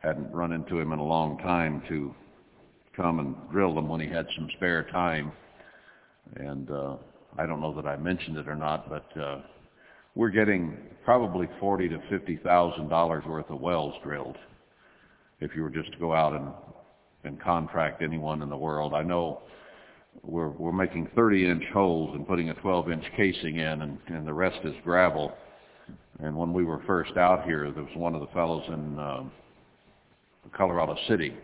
hadn't run into him in a long time to come and drill them when he had some spare time. And uh, I don't know that I mentioned it or not, but uh, we're getting probably forty to fifty thousand dollars worth of wells drilled. If you were just to go out and and contract anyone in the world, I know we're we're making 30 inch holes and putting a 12 inch casing in, and, and the rest is gravel. And when we were first out here, there was one of the fellows in uh, Colorado City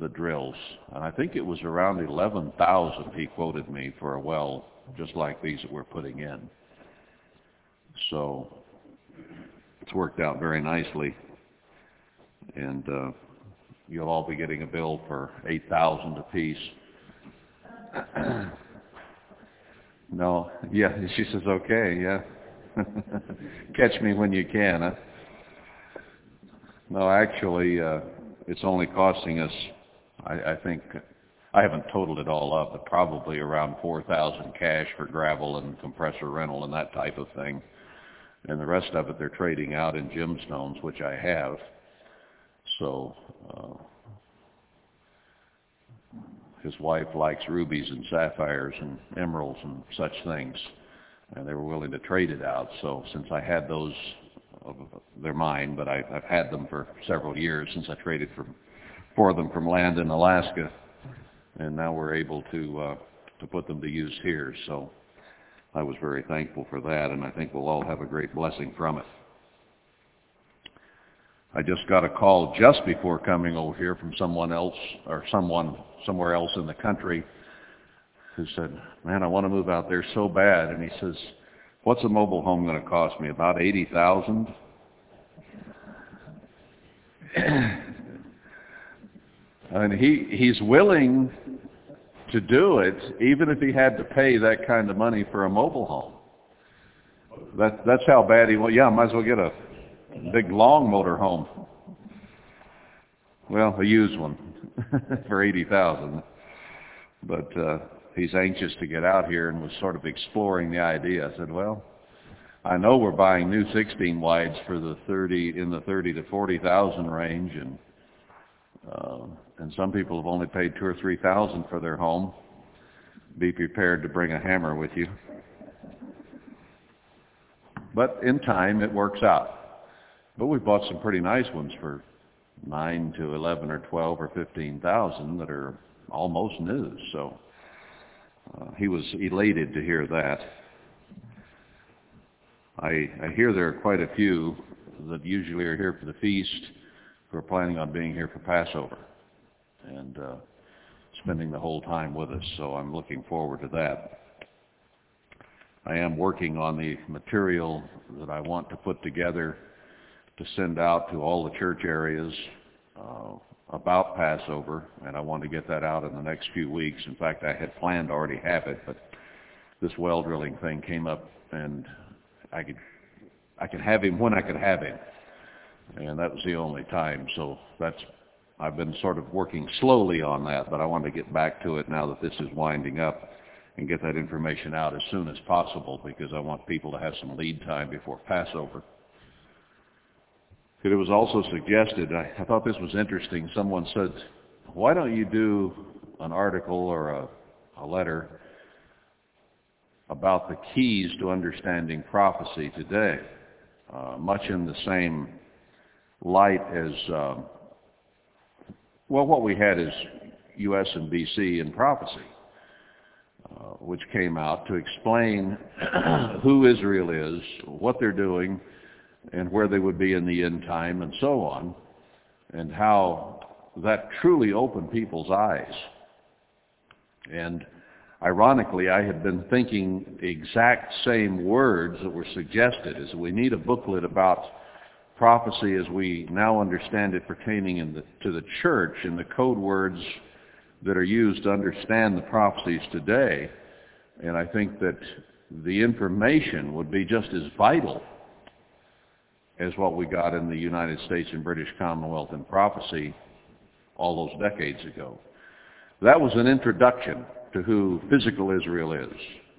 that drills, and I think it was around 11,000 he quoted me for a well just like these that we're putting in. So it's worked out very nicely, and uh, you'll all be getting a bill for 8,000 apiece. no, yeah, she says okay, yeah. Catch me when you can. Huh? No, actually, uh, it's only costing us, I, I think, I haven't totaled it all up, but probably around 4000 cash for gravel and compressor rental and that type of thing. And the rest of it they're trading out in gemstones, which I have. So uh, his wife likes rubies and sapphires and emeralds and such things, and they were willing to trade it out. So since I had those, uh, they're mine, but I, I've had them for several years since I traded for, for them from land in Alaska, and now we're able to uh, to put them to use here. So I was very thankful for that, and I think we'll all have a great blessing from it. I just got a call just before coming over here from someone else or someone somewhere else in the country who said, "Man, I want to move out there so bad." And he says, "What's a mobile home going to cost me? About 80000 and he he's willing to do it, even if he had to pay that kind of money for a mobile home. That that's how bad he was. Yeah, might as well get a big long motor home. Well, a used one for eighty thousand. But uh, he's anxious to get out here and was sort of exploring the idea. I said, well, I know we're buying new 16 wides for the 30 in the 30 to 40 thousand range, and uh, and some people have only paid two or three thousand for their home. Be prepared to bring a hammer with you. But in time, it works out. But we've bought some pretty nice ones for nine to eleven or twelve or fifteen thousand that are almost new. So uh, he was elated to hear that. I, I hear there are quite a few that usually are here for the feast who are planning on being here for Passover and uh, spending the whole time with us. So I'm looking forward to that. I am working on the material that I want to put together to send out to all the church areas uh, about Passover, and I want to get that out in the next few weeks. In fact, I had planned to already have it, but this well drilling thing came up, and I could I could have him when I could have him, and that was the only time. So that's I've been sort of working slowly on that, but I want to get back to it now that this is winding up and get that information out as soon as possible because I want people to have some lead time before Passover. It was also suggested, I, I thought this was interesting, someone said, why don't you do an article or a, a letter about the keys to understanding prophecy today, uh, much in the same light as uh, well, what we had is U.S. and B.C. in prophecy, uh, which came out to explain who Israel is, what they're doing, and where they would be in the end time, and so on, and how that truly opened people's eyes. And ironically, I had been thinking the exact same words that were suggested, is we need a booklet about prophecy as we now understand it pertaining the, to the church and the code words that are used to understand the prophecies today. And I think that the information would be just as vital as what we got in the United States and British Commonwealth in prophecy all those decades ago. That was an introduction to who physical Israel is.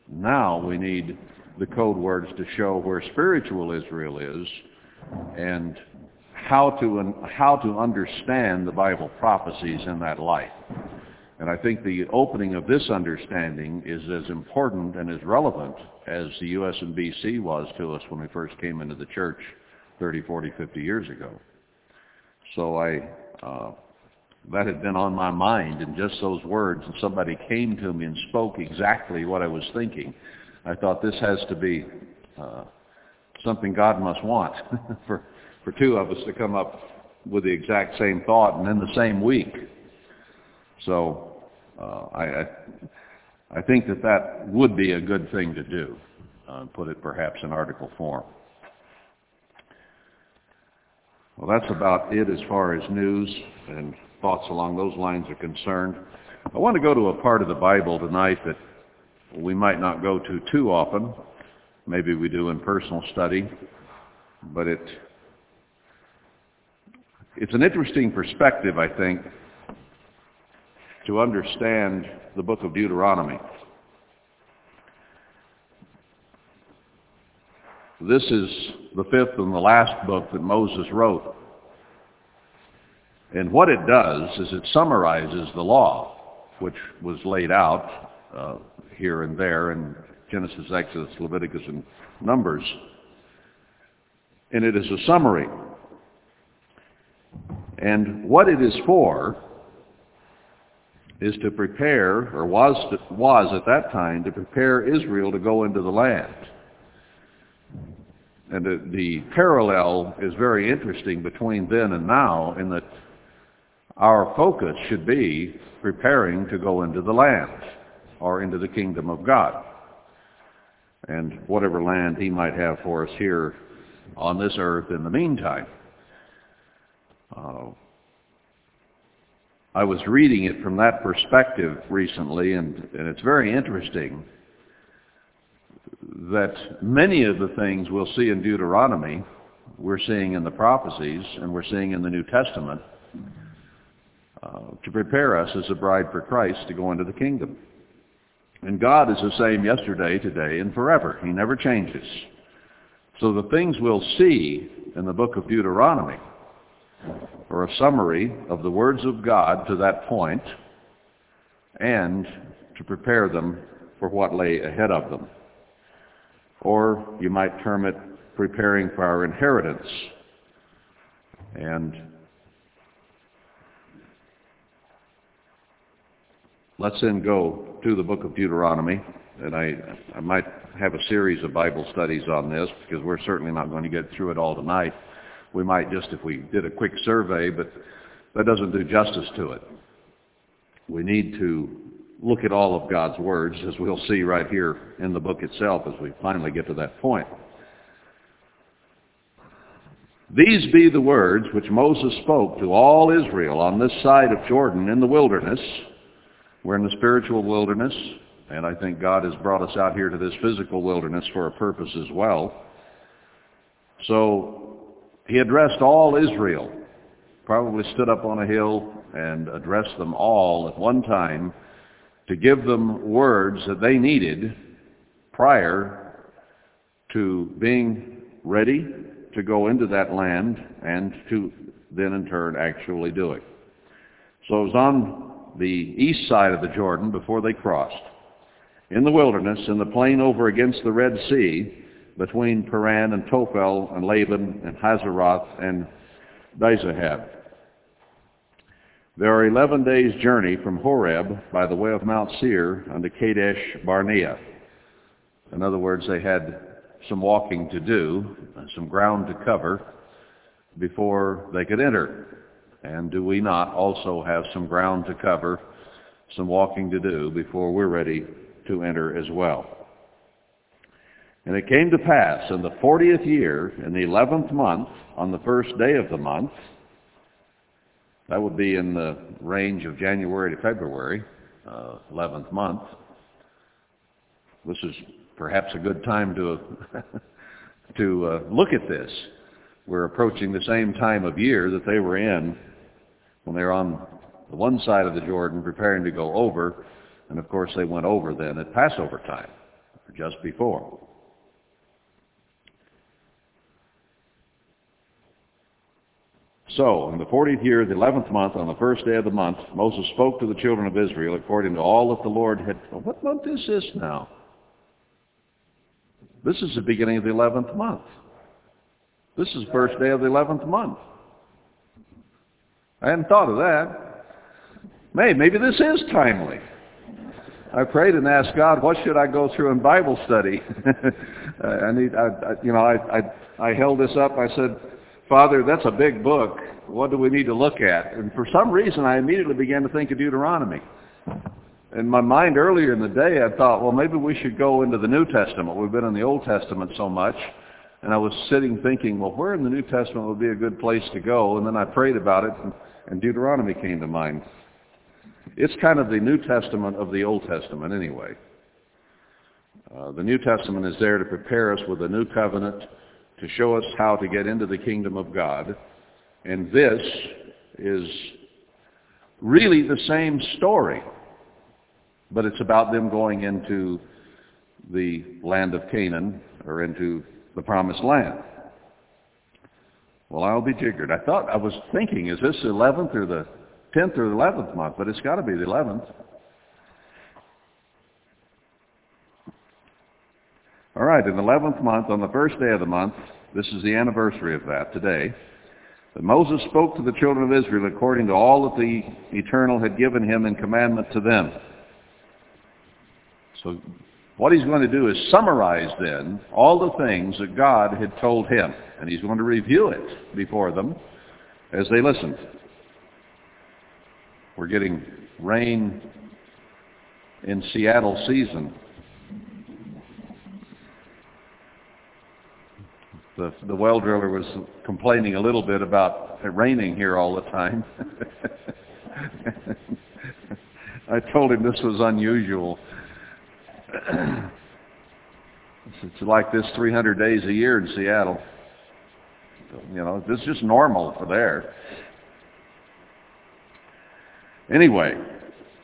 Now we need the code words to show where spiritual Israel is and how to, how to understand the Bible prophecies in that light. And I think the opening of this understanding is as important and as relevant as the U.S. and BC was to us when we first came into the church 30, 40, 50 years ago. So I, uh, that had been on my mind in just those words, and somebody came to me and spoke exactly what I was thinking. I thought this has to be uh, something God must want for for two of us to come up with the exact same thought and in the same week. So uh, I, I I think that that would be a good thing to do, uh, put it perhaps in article form. Well, that's about it as far as news and thoughts along those lines are concerned. I want to go to a part of the Bible tonight that we might not go to too often. Maybe we do in personal study, but it it's an interesting perspective, I think, to understand the book of Deuteronomy. This is the fifth and the last book that Moses wrote. And what it does is it summarizes the law, which was laid out uh, here and there in Genesis, Exodus, Leviticus, and Numbers. And it is a summary and what it is for is to prepare, or was, to, was at that time, to prepare Israel to go into the land. And the, the parallel is very interesting between then and now in that our focus should be preparing to go into the land or into the kingdom of God. And whatever land he might have for us here on this earth in the meantime. Uh, I was reading it from that perspective recently, and, and it's very interesting that many of the things we'll see in Deuteronomy, we're seeing in the prophecies, and we're seeing in the New Testament, uh, to prepare us as a bride for Christ to go into the kingdom. And God is the same yesterday, today, and forever. He never changes. So the things we'll see in the book of Deuteronomy are a summary of the words of God to that point and to prepare them for what lay ahead of them. Or you might term it preparing for our inheritance. And let's then go to the book of Deuteronomy. And I, I might have a series of Bible studies on this because we're certainly not going to get through it all tonight. We might just if we did a quick survey, but that doesn't do justice to it. We need to look at all of God's words, as we'll see right here in the book itself as we finally get to that point. These be the words which Moses spoke to all Israel on this side of Jordan in the wilderness. We're in the spiritual wilderness, and I think God has brought us out here to this physical wilderness for a purpose as well. So he addressed all Israel, probably stood up on a hill and addressed them all at one time to give them words that they needed prior to being ready to go into that land and to then in turn actually do it. So it was on the east side of the Jordan before they crossed. In the wilderness, in the plain over against the Red Sea, between Paran and Tophel and Laban and Hazeroth and Dizahab. There are 11 days' journey from Horeb by the way of Mount Seir unto Kadesh Barnea. In other words, they had some walking to do, some ground to cover before they could enter. And do we not also have some ground to cover, some walking to do before we're ready to enter as well? And it came to pass in the fortieth year, in the eleventh month, on the first day of the month, that would be in the range of January to February, uh, 11th month. This is perhaps a good time to, to uh, look at this. We're approaching the same time of year that they were in when they were on the one side of the Jordan preparing to go over. And of course they went over then at Passover time, just before. So, in the fortieth year, the eleventh month, on the first day of the month, Moses spoke to the children of Israel according to all that the Lord had... What month is this now? This is the beginning of the eleventh month. This is the first day of the eleventh month. I hadn't thought of that. May, maybe this is timely. I prayed and asked God, what should I go through in Bible study? I need, I, I, you know, I, I, I held this up. I said, Father, that's a big book. What do we need to look at? And for some reason, I immediately began to think of Deuteronomy. In my mind earlier in the day, I thought, well, maybe we should go into the New Testament. We've been in the Old Testament so much. And I was sitting thinking, well, where in the New Testament would be a good place to go? And then I prayed about it, and, Deuteronomy came to mind. It's kind of the New Testament of the Old Testament anyway. Uh, the New Testament is there to prepare us with a new covenant, to show us how to get into the kingdom of God. And this is really the same story, but it's about them going into the land of Canaan or into the promised land. Well, I'll be jiggered. I thought, I was thinking, is this the 11th or the 10th or the 11th month? But it's got to be the 11th. All right, in the 11th month, on the first day of the month, this is the anniversary of that today, that Moses spoke to the children of Israel according to all that the Eternal had given him in commandment to them. So what he's going to do is summarize then all the things that God had told him, and he's going to review it before them as they listened. We're getting rain in Seattle season. The, the well driller was complaining a little bit about it raining here all the time. I told him this was unusual. it's like this 300 days a year in Seattle. You know, this is just normal for there. Anyway,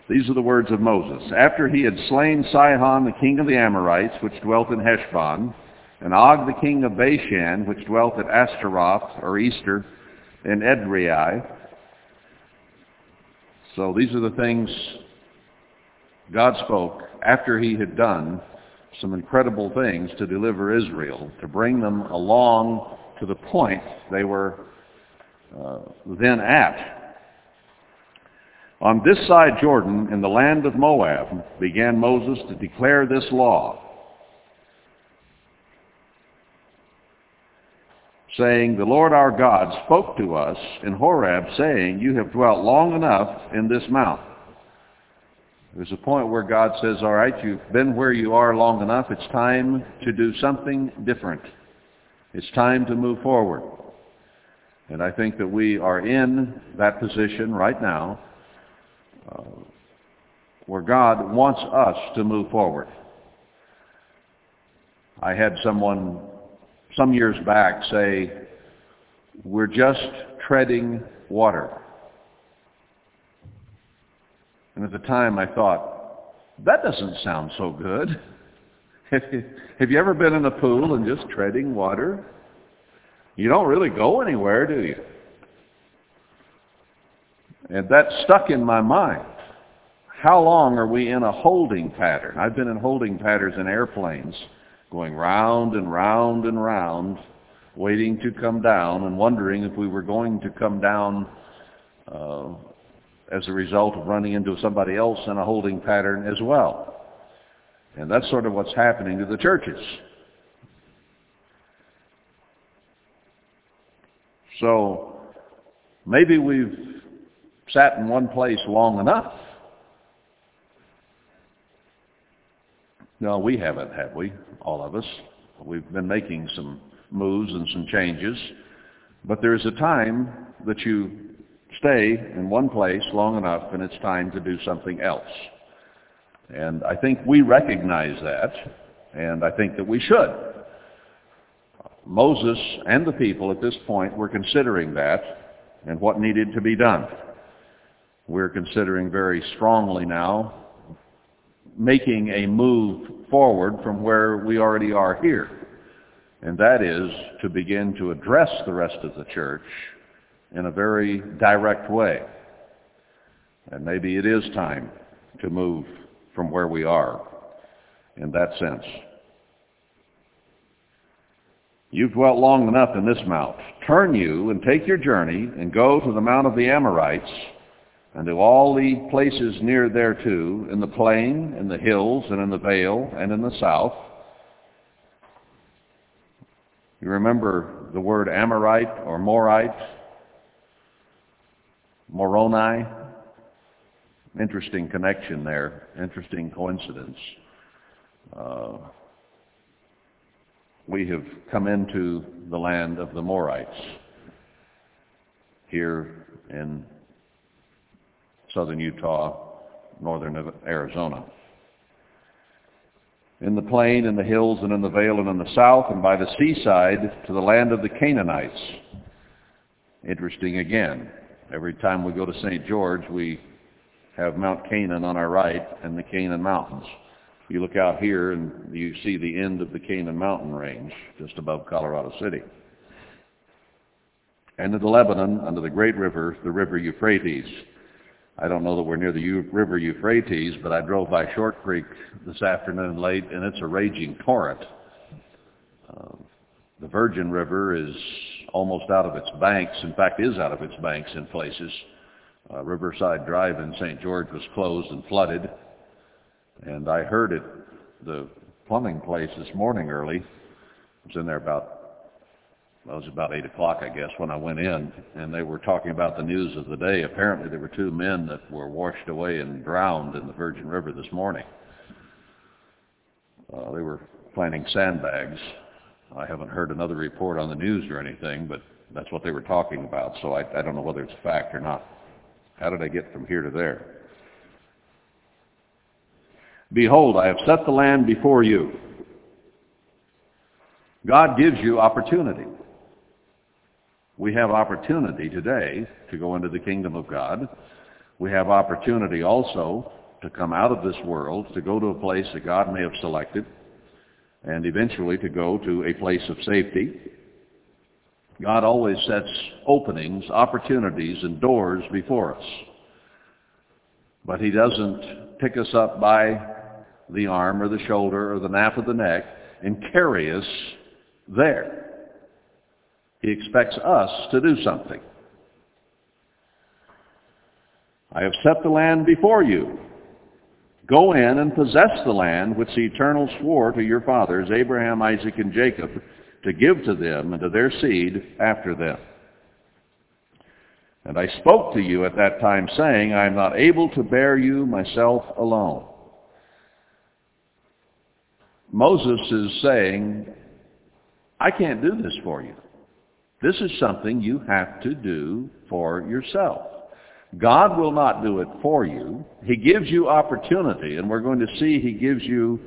these are the words of Moses. After he had slain Sihon, the king of the Amorites, which dwelt in Heshbon, and Og, the king of Bashan, which dwelt at Ashtaroth, or Easter, in Edrei. So these are the things God spoke after he had done some incredible things to deliver Israel, to bring them along to the point they were uh, then at. On this side Jordan, in the land of Moab, began Moses to declare this law, saying, The Lord our God spoke to us in Horeb, saying, You have dwelt long enough in this mount. There's a point where God says, all right, you've been where you are long enough. It's time to do something different. It's time to move forward. And I think that we are in that position right now uh, where God wants us to move forward. I had someone some years back say, we're just treading water. And at the time I thought, that doesn't sound so good. Have you ever been in a pool and just treading water? You don't really go anywhere, do you? And that stuck in my mind. How long are we in a holding pattern? I've been in holding patterns in airplanes, going round and round and round, waiting to come down and wondering if we were going to come down uh, as a result of running into somebody else in a holding pattern as well. And that's sort of what's happening to the churches. So maybe we've sat in one place long enough. No, we haven't, have we? All of us. We've been making some moves and some changes. But there's a time that you stay in one place long enough and it's time to do something else. And I think we recognize that, and I think that we should. Moses and the people at this point were considering that and what needed to be done. We're considering very strongly now making a move forward from where we already are here. And that is to begin to address the rest of the church in a very direct way. And maybe it is time to move from where we are in that sense. You've dwelt long enough in this mount. Turn you and take your journey and go to the mount of the Amorites and to all the places near thereto, in the plain, in the hills, and in the vale, and in the south. You remember the word Amorite or Morite? Moroni? Interesting connection there. Interesting coincidence. Uh, we have come into the land of the Morites here in southern Utah, northern Arizona. In the plain, in the hills, and in the vale, and in the south, and by the seaside to the land of the Canaanites. Interesting again. Every time we go to St. George, we have Mount Canaan on our right and the Canaan Mountains. You look out here and you see the end of the Canaan mountain range just above Colorado City. And in the Lebanon, under the great river, the river Euphrates. I don't know that we're near the U- river Euphrates, but I drove by Short Creek this afternoon late, and it's a raging torrent. Uh, the Virgin River is almost out of its banks. In fact, is out of its banks in places. Uh, Riverside Drive in St. George was closed and flooded. And I heard at the plumbing place this morning early. I was in there about, well, it was about 8 o'clock, I guess, when I went in. And they were talking about the news of the day. Apparently there were two men that were washed away and drowned in the Virgin River this morning. Uh, they were planting sandbags. I haven't heard another report on the news or anything, but that's what they were talking about. So I, I don't know whether it's a fact or not. How did I get from here to there? Behold, I have set the land before you. God gives you opportunity. We have opportunity today to go into the kingdom of God. We have opportunity also to come out of this world, to go to a place that God may have selected, and eventually to go to a place of safety. God always sets openings, opportunities, and doors before us. But he doesn't pick us up by the arm or the shoulder or the nape of the neck and carry us there. He expects us to do something. I have set the land before you. Go in and possess the land which the Eternal swore to your fathers, Abraham, Isaac, and Jacob, to give to them and to their seed after them. And I spoke to you at that time, saying, I am not able to bear you myself alone. Moses is saying, I can't do this for you. This is something you have to do for yourself. God will not do it for you. He gives you opportunity, and we're going to see he gives you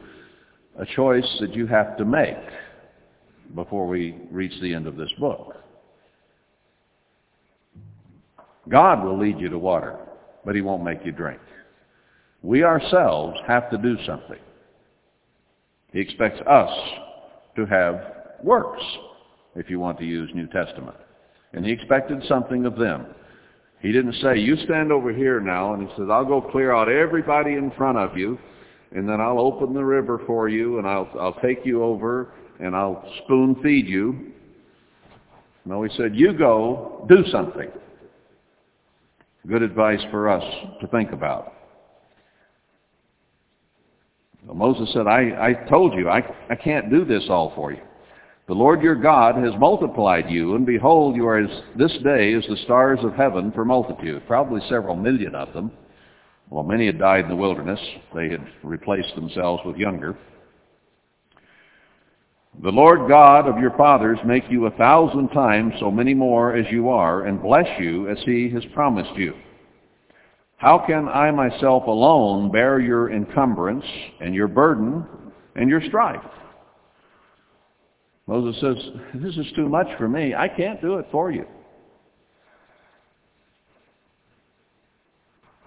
a choice that you have to make before we reach the end of this book. God will lead you to water, but he won't make you drink. We ourselves have to do something. He expects us to have works, if you want to use New Testament. And he expected something of them. He didn't say, you stand over here now, and he says, I'll go clear out everybody in front of you, and then I'll open the river for you, and I'll, I'll take you over, and I'll spoon feed you. No, he said, you go, do something. Good advice for us to think about. Well, Moses said, I, I told you, I, I can't do this all for you. The Lord your God has multiplied you, and behold, you are as, this day as the stars of heaven for multitude, probably several million of them. Well, many had died in the wilderness. They had replaced themselves with younger. The Lord God of your fathers make you a thousand times so many more as you are, and bless you as he has promised you. How can I myself alone bear your encumbrance and your burden and your strife? Moses says, this is too much for me. I can't do it for you.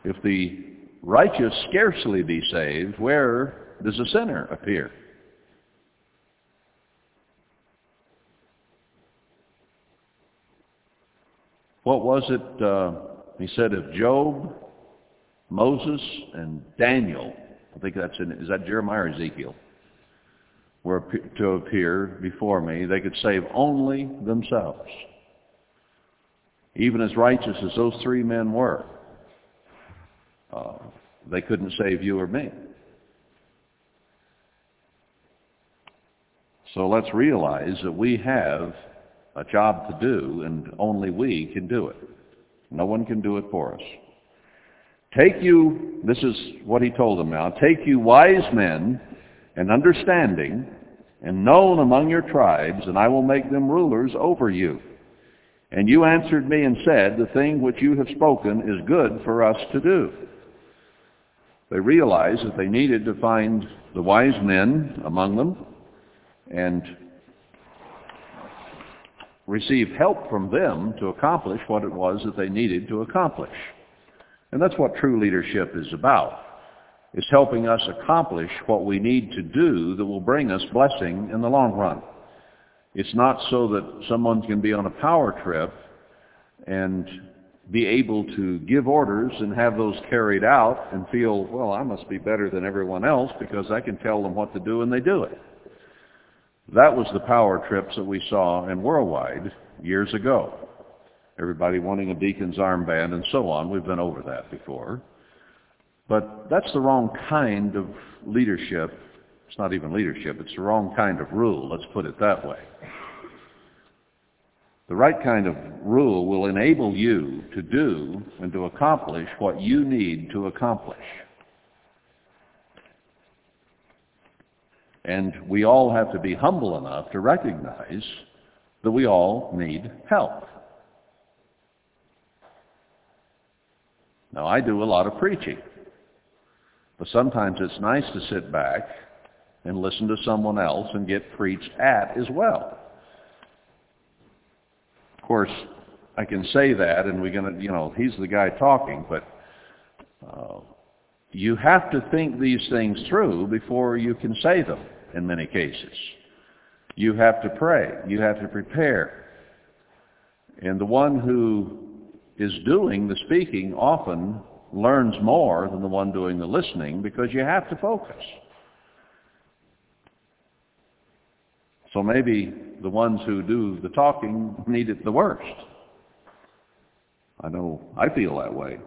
If the righteous scarcely be saved, where does a sinner appear? what was it? Uh, he said, if Job, Moses, and Daniel, I think that's in, is that Jeremiah or Ezekiel, were to appear before me, they could save only themselves. Even as righteous as those three men were, uh, they couldn't save you or me. So let's realize that we have a job to do, and only we can do it. No one can do it for us. Take you, this is what he told them now, take you wise men and understanding and known among your tribes, and I will make them rulers over you. And you answered me and said, the thing which you have spoken is good for us to do. They realized that they needed to find the wise men among them and receive help from them to accomplish what it was that they needed to accomplish. And that's what true leadership is about, is helping us accomplish what we need to do that will bring us blessing in the long run. It's not so that someone can be on a power trip and be able to give orders and have those carried out and feel, well, I must be better than everyone else because I can tell them what to do and they do it. That was the power trips that we saw in Worldwide years ago. Everybody wanting a deacon's armband and so on. We've been over that before. But that's the wrong kind of leadership. It's not even leadership. It's the wrong kind of rule. Let's put it that way. The right kind of rule will enable you to do and to accomplish what you need to accomplish. And we all have to be humble enough to recognize that we all need help. Now, I do a lot of preaching. But sometimes it's nice to sit back and listen to someone else and get preached at as well. Of course, I can say that, and we're going to, you know, he's the guy talking, but uh, you have to think these things through before you can say them in many cases. You have to pray. You have to prepare. And the one who is doing the speaking often learns more than the one doing the listening because you have to focus. So maybe the ones who do the talking need it the worst. I know I feel that way.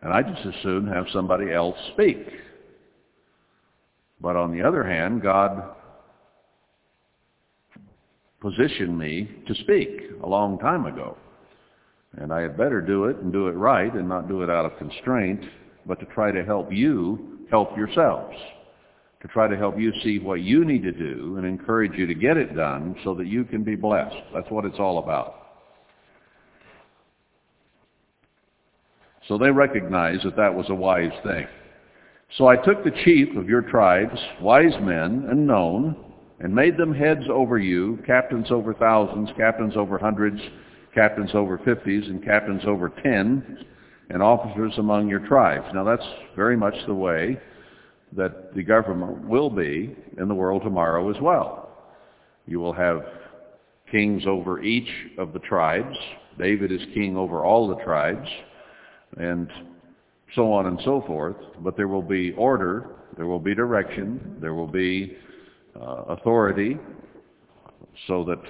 And I just as soon have somebody else speak. But on the other hand, God positioned me to speak a long time ago. And I had better do it and do it right and not do it out of constraint, but to try to help you help yourselves. To try to help you see what you need to do and encourage you to get it done so that you can be blessed. That's what it's all about. So they recognized that that was a wise thing. So I took the chief of your tribes, wise men and known, and made them heads over you, captains over thousands, captains over hundreds, captains over fifties, and captains over ten, and officers among your tribes. Now that's very much the way that the government will be in the world tomorrow as well. You will have kings over each of the tribes. David is king over all the tribes and so on and so forth. But there will be order, there will be direction, there will be uh, authority so that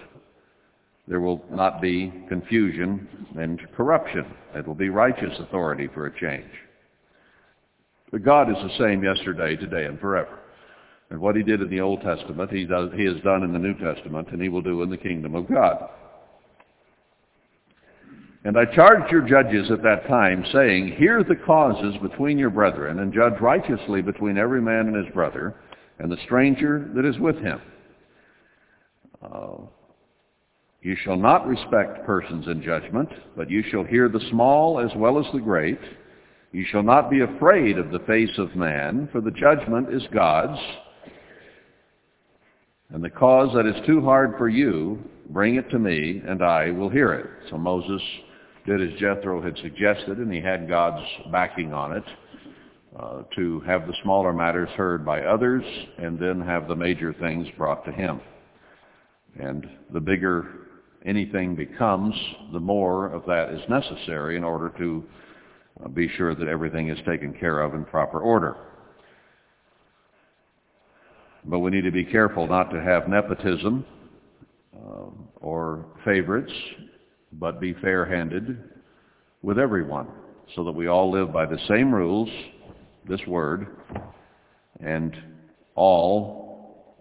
there will not be confusion and corruption. It will be righteous authority for a change. But God is the same yesterday, today, and forever. And what he did in the Old Testament, he, does, he has done in the New Testament, and he will do in the kingdom of God. And I charged your judges at that time, saying, Hear the causes between your brethren, and judge righteously between every man and his brother, and the stranger that is with him. Uh, you shall not respect persons in judgment, but you shall hear the small as well as the great. You shall not be afraid of the face of man, for the judgment is God's. And the cause that is too hard for you, bring it to me, and I will hear it. So Moses did as Jethro had suggested, and he had God's backing on it, uh, to have the smaller matters heard by others and then have the major things brought to him. And the bigger anything becomes, the more of that is necessary in order to uh, be sure that everything is taken care of in proper order. But we need to be careful not to have nepotism uh, or favorites, but be fair-handed with everyone so that we all live by the same rules, this word, and all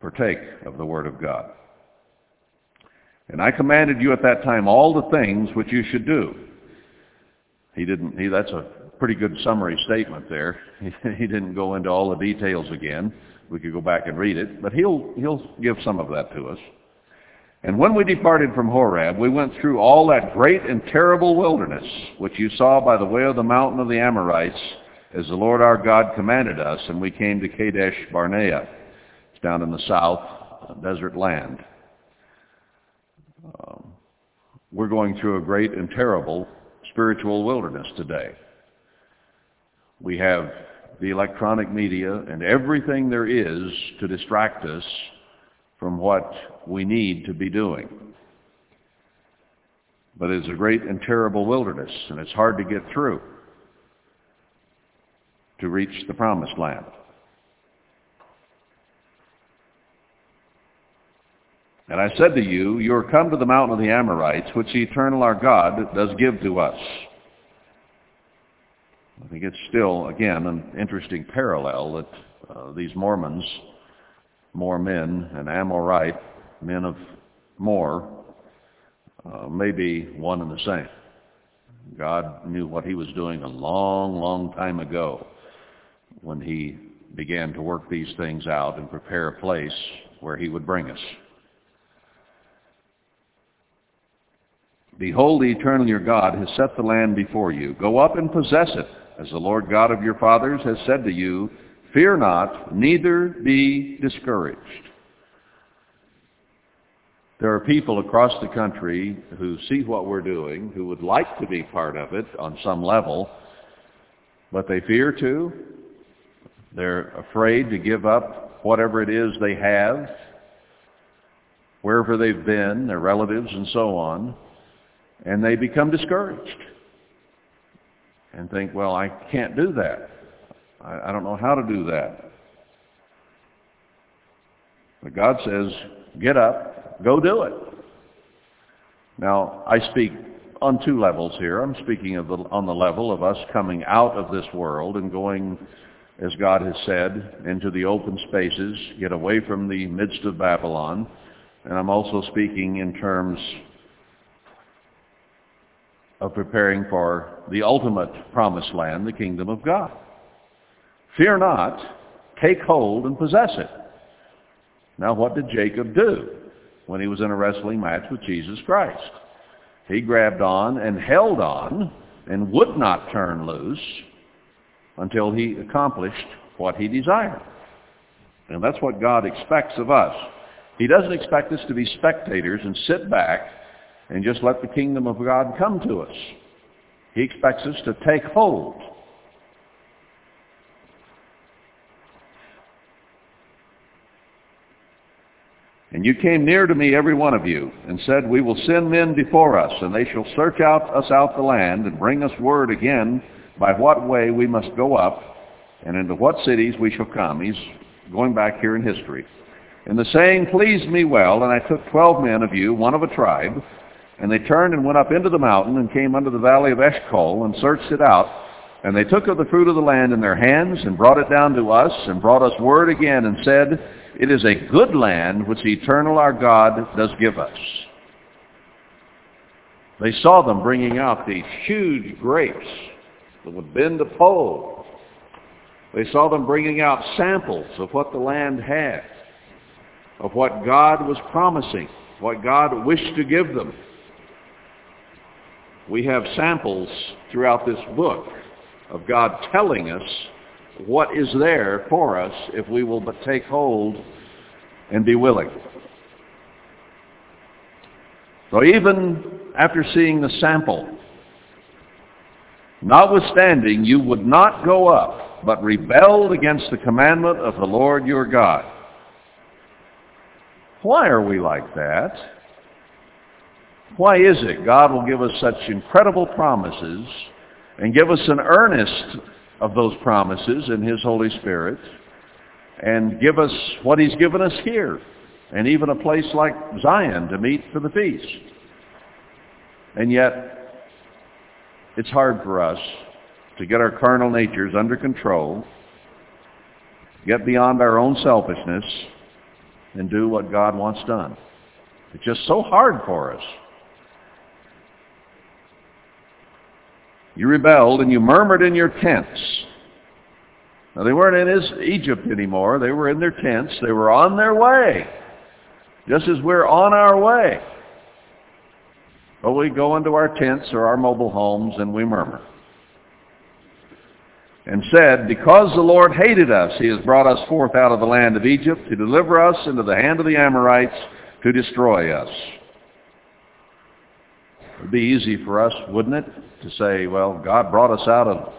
partake of the word of God. And I commanded you at that time all the things which you should do. He didn't, he, that's a pretty good summary statement there. He, he didn't go into all the details again. We could go back and read it, but he'll, he'll give some of that to us. And when we departed from Horeb, we went through all that great and terrible wilderness, which you saw by the way of the mountain of the Amorites, as the Lord our God commanded us, and we came to Kadesh Barnea. It's down in the south, uh, desert land. Um, we're going through a great and terrible spiritual wilderness today. We have the electronic media and everything there is to distract us from what we need to be doing. But it's a great and terrible wilderness, and it's hard to get through to reach the promised land. And I said to you, You are come to the mountain of the Amorites, which the eternal our God does give to us. I think it's still, again, an interesting parallel that uh, these Mormons, more men, and Amorite, men of more, uh, may be one and the same. God knew what he was doing a long, long time ago when he began to work these things out and prepare a place where he would bring us. Behold, the eternal your God has set the land before you. Go up and possess it, as the Lord God of your fathers has said to you, Fear not, neither be discouraged. There are people across the country who see what we're doing, who would like to be part of it on some level, but they fear to. They're afraid to give up whatever it is they have, wherever they've been, their relatives and so on and they become discouraged and think, well, I can't do that. I, I don't know how to do that. But God says, get up, go do it. Now, I speak on two levels here. I'm speaking of the, on the level of us coming out of this world and going, as God has said, into the open spaces, get away from the midst of Babylon. And I'm also speaking in terms of preparing for the ultimate promised land, the kingdom of God. Fear not, take hold and possess it. Now what did Jacob do when he was in a wrestling match with Jesus Christ? He grabbed on and held on and would not turn loose until he accomplished what he desired. And that's what God expects of us. He doesn't expect us to be spectators and sit back and just let the kingdom of God come to us. He expects us to take hold. And you came near to me, every one of you, and said, We will send men before us, and they shall search out us out the land, and bring us word again by what way we must go up, and into what cities we shall come. He's going back here in history. And the saying pleased me well, and I took twelve men of you, one of a tribe, and they turned and went up into the mountain and came unto the valley of Eshcol and searched it out. And they took of the fruit of the land in their hands and brought it down to us and brought us word again and said, It is a good land which eternal our God does give us. They saw them bringing out these huge grapes that would bend a pole. They saw them bringing out samples of what the land had, of what God was promising, what God wished to give them we have samples throughout this book of God telling us what is there for us if we will but take hold and be willing. So even after seeing the sample, notwithstanding you would not go up, but rebelled against the commandment of the Lord your God. Why are we like that? Why is it God will give us such incredible promises and give us an earnest of those promises in His Holy Spirit and give us what He's given us here and even a place like Zion to meet for the feast. And yet, it's hard for us to get our carnal natures under control, get beyond our own selfishness, and do what God wants done. It's just so hard for us. You rebelled and you murmured in your tents. Now they weren't in Egypt anymore. They were in their tents. They were on their way. Just as we're on our way. But we go into our tents or our mobile homes and we murmur. And said, Because the Lord hated us, he has brought us forth out of the land of Egypt to deliver us into the hand of the Amorites to destroy us. It would be easy for us, wouldn't it, to say, well, God brought us out of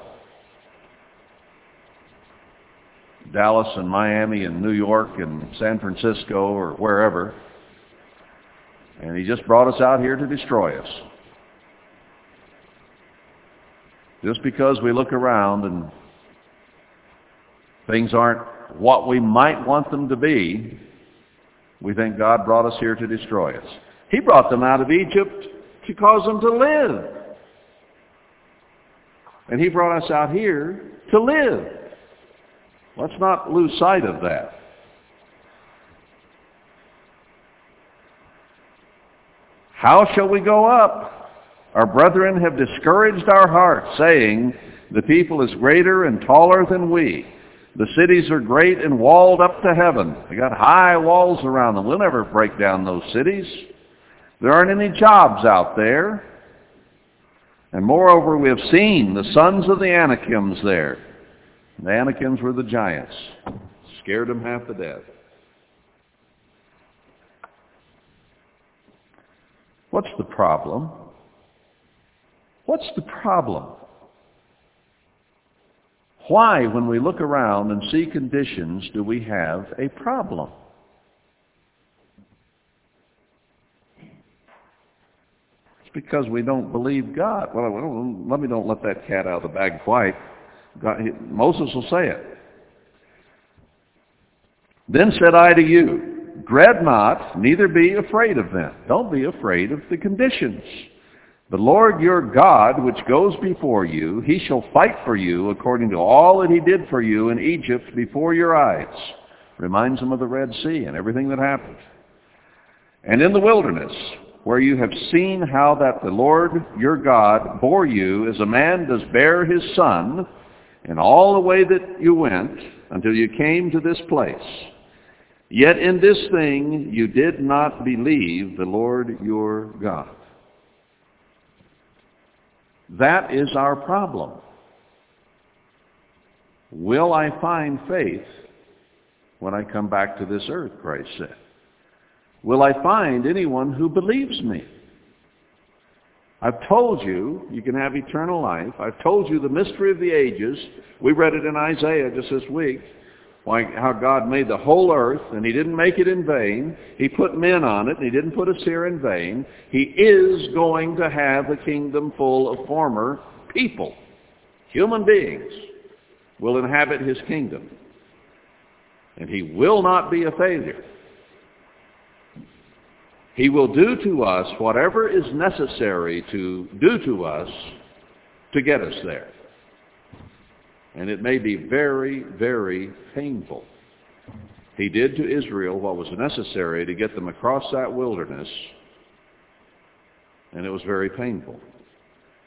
Dallas and Miami and New York and San Francisco or wherever. And he just brought us out here to destroy us. Just because we look around and things aren't what we might want them to be, we think God brought us here to destroy us. He brought them out of Egypt to cause them to live. And he brought us out here to live. Let's not lose sight of that. How shall we go up? Our brethren have discouraged our hearts, saying, The people is greater and taller than we. The cities are great and walled up to heaven. They got high walls around them. We'll never break down those cities. There aren't any jobs out there. And moreover, we have seen the sons of the Anakims there. The Anakims were the giants. Scared them half to death. What's the problem? What's the problem? Why, when we look around and see conditions, do we have a problem? Because we don't believe God. Well, let me don't let that cat out of the bag quite. God, Moses will say it. Then said I to you, dread not, neither be afraid of them. Don't be afraid of the conditions. The Lord your God, which goes before you, he shall fight for you according to all that he did for you in Egypt before your eyes. Reminds them of the Red Sea and everything that happened. And in the wilderness, where you have seen how that the Lord your God bore you as a man does bear his son, in all the way that you went until you came to this place. Yet in this thing you did not believe the Lord your God. That is our problem. Will I find faith when I come back to this earth, Christ said. Will I find anyone who believes me? I've told you you can have eternal life. I've told you the mystery of the ages. We read it in Isaiah just this week, why, how God made the whole earth, and he didn't make it in vain. He put men on it, and he didn't put us here in vain. He is going to have a kingdom full of former people. Human beings will inhabit his kingdom. And he will not be a failure. He will do to us whatever is necessary to do to us to get us there. And it may be very, very painful. He did to Israel what was necessary to get them across that wilderness, and it was very painful.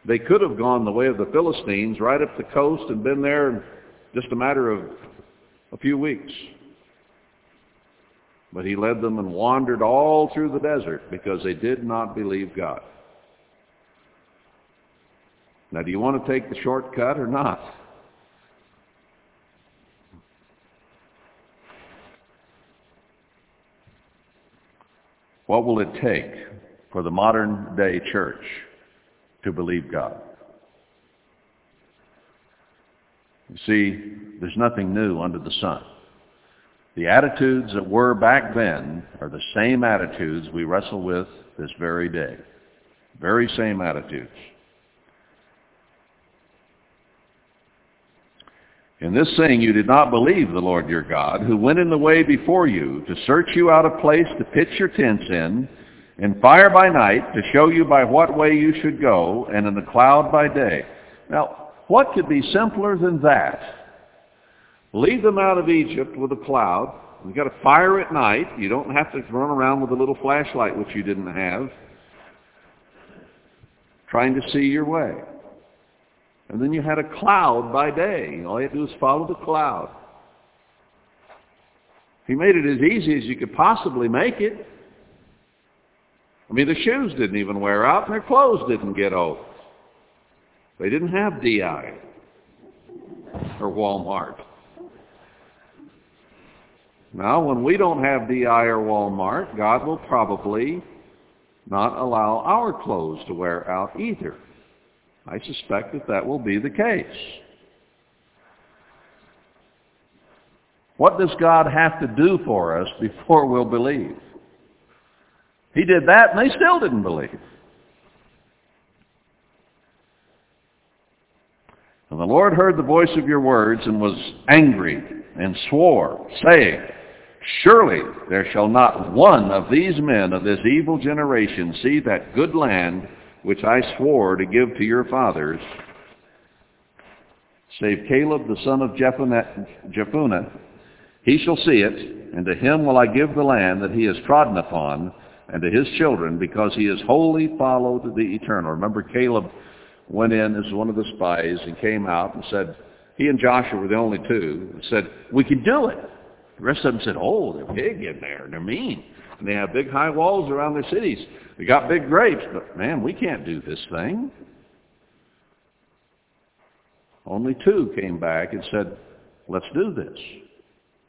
They could have gone the way of the Philistines right up the coast and been there in just a matter of a few weeks. But he led them and wandered all through the desert because they did not believe God. Now, do you want to take the shortcut or not? What will it take for the modern day church to believe God? You see, there's nothing new under the sun. The attitudes that were back then are the same attitudes we wrestle with this very day. Very same attitudes. In this saying you did not believe the Lord your God, who went in the way before you to search you out a place to pitch your tents in, in fire by night to show you by what way you should go, and in the cloud by day. Now, what could be simpler than that? Lead them out of Egypt with a cloud. You've got a fire at night. You don't have to run around with a little flashlight, which you didn't have, trying to see your way. And then you had a cloud by day. All you had to do was follow the cloud. He made it as easy as you could possibly make it. I mean, the shoes didn't even wear out, and their clothes didn't get old. They didn't have DI or Walmart. Now, when we don't have DI or Walmart, God will probably not allow our clothes to wear out either. I suspect that that will be the case. What does God have to do for us before we'll believe? He did that and they still didn't believe. And the Lord heard the voice of your words and was angry and swore, saying, Surely there shall not one of these men of this evil generation see that good land which I swore to give to your fathers, save Caleb the son of Jephunneh. He shall see it, and to him will I give the land that he has trodden upon, and to his children, because he has wholly followed the eternal. Remember, Caleb went in as one of the spies and came out and said, he and Joshua were the only two, and said, we can do it. The rest of them said, oh, they're big in there, they're mean. And they have big high walls around their cities. They got big grapes, but man, we can't do this thing. Only two came back and said, let's do this.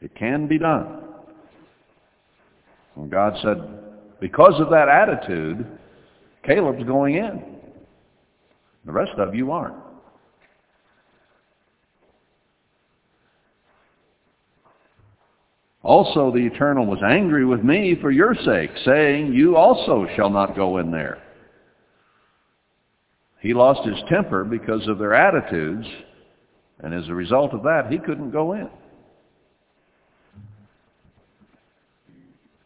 It can be done. And God said, because of that attitude, Caleb's going in. The rest of you aren't. Also the Eternal was angry with me for your sake, saying, You also shall not go in there. He lost his temper because of their attitudes, and as a result of that, he couldn't go in.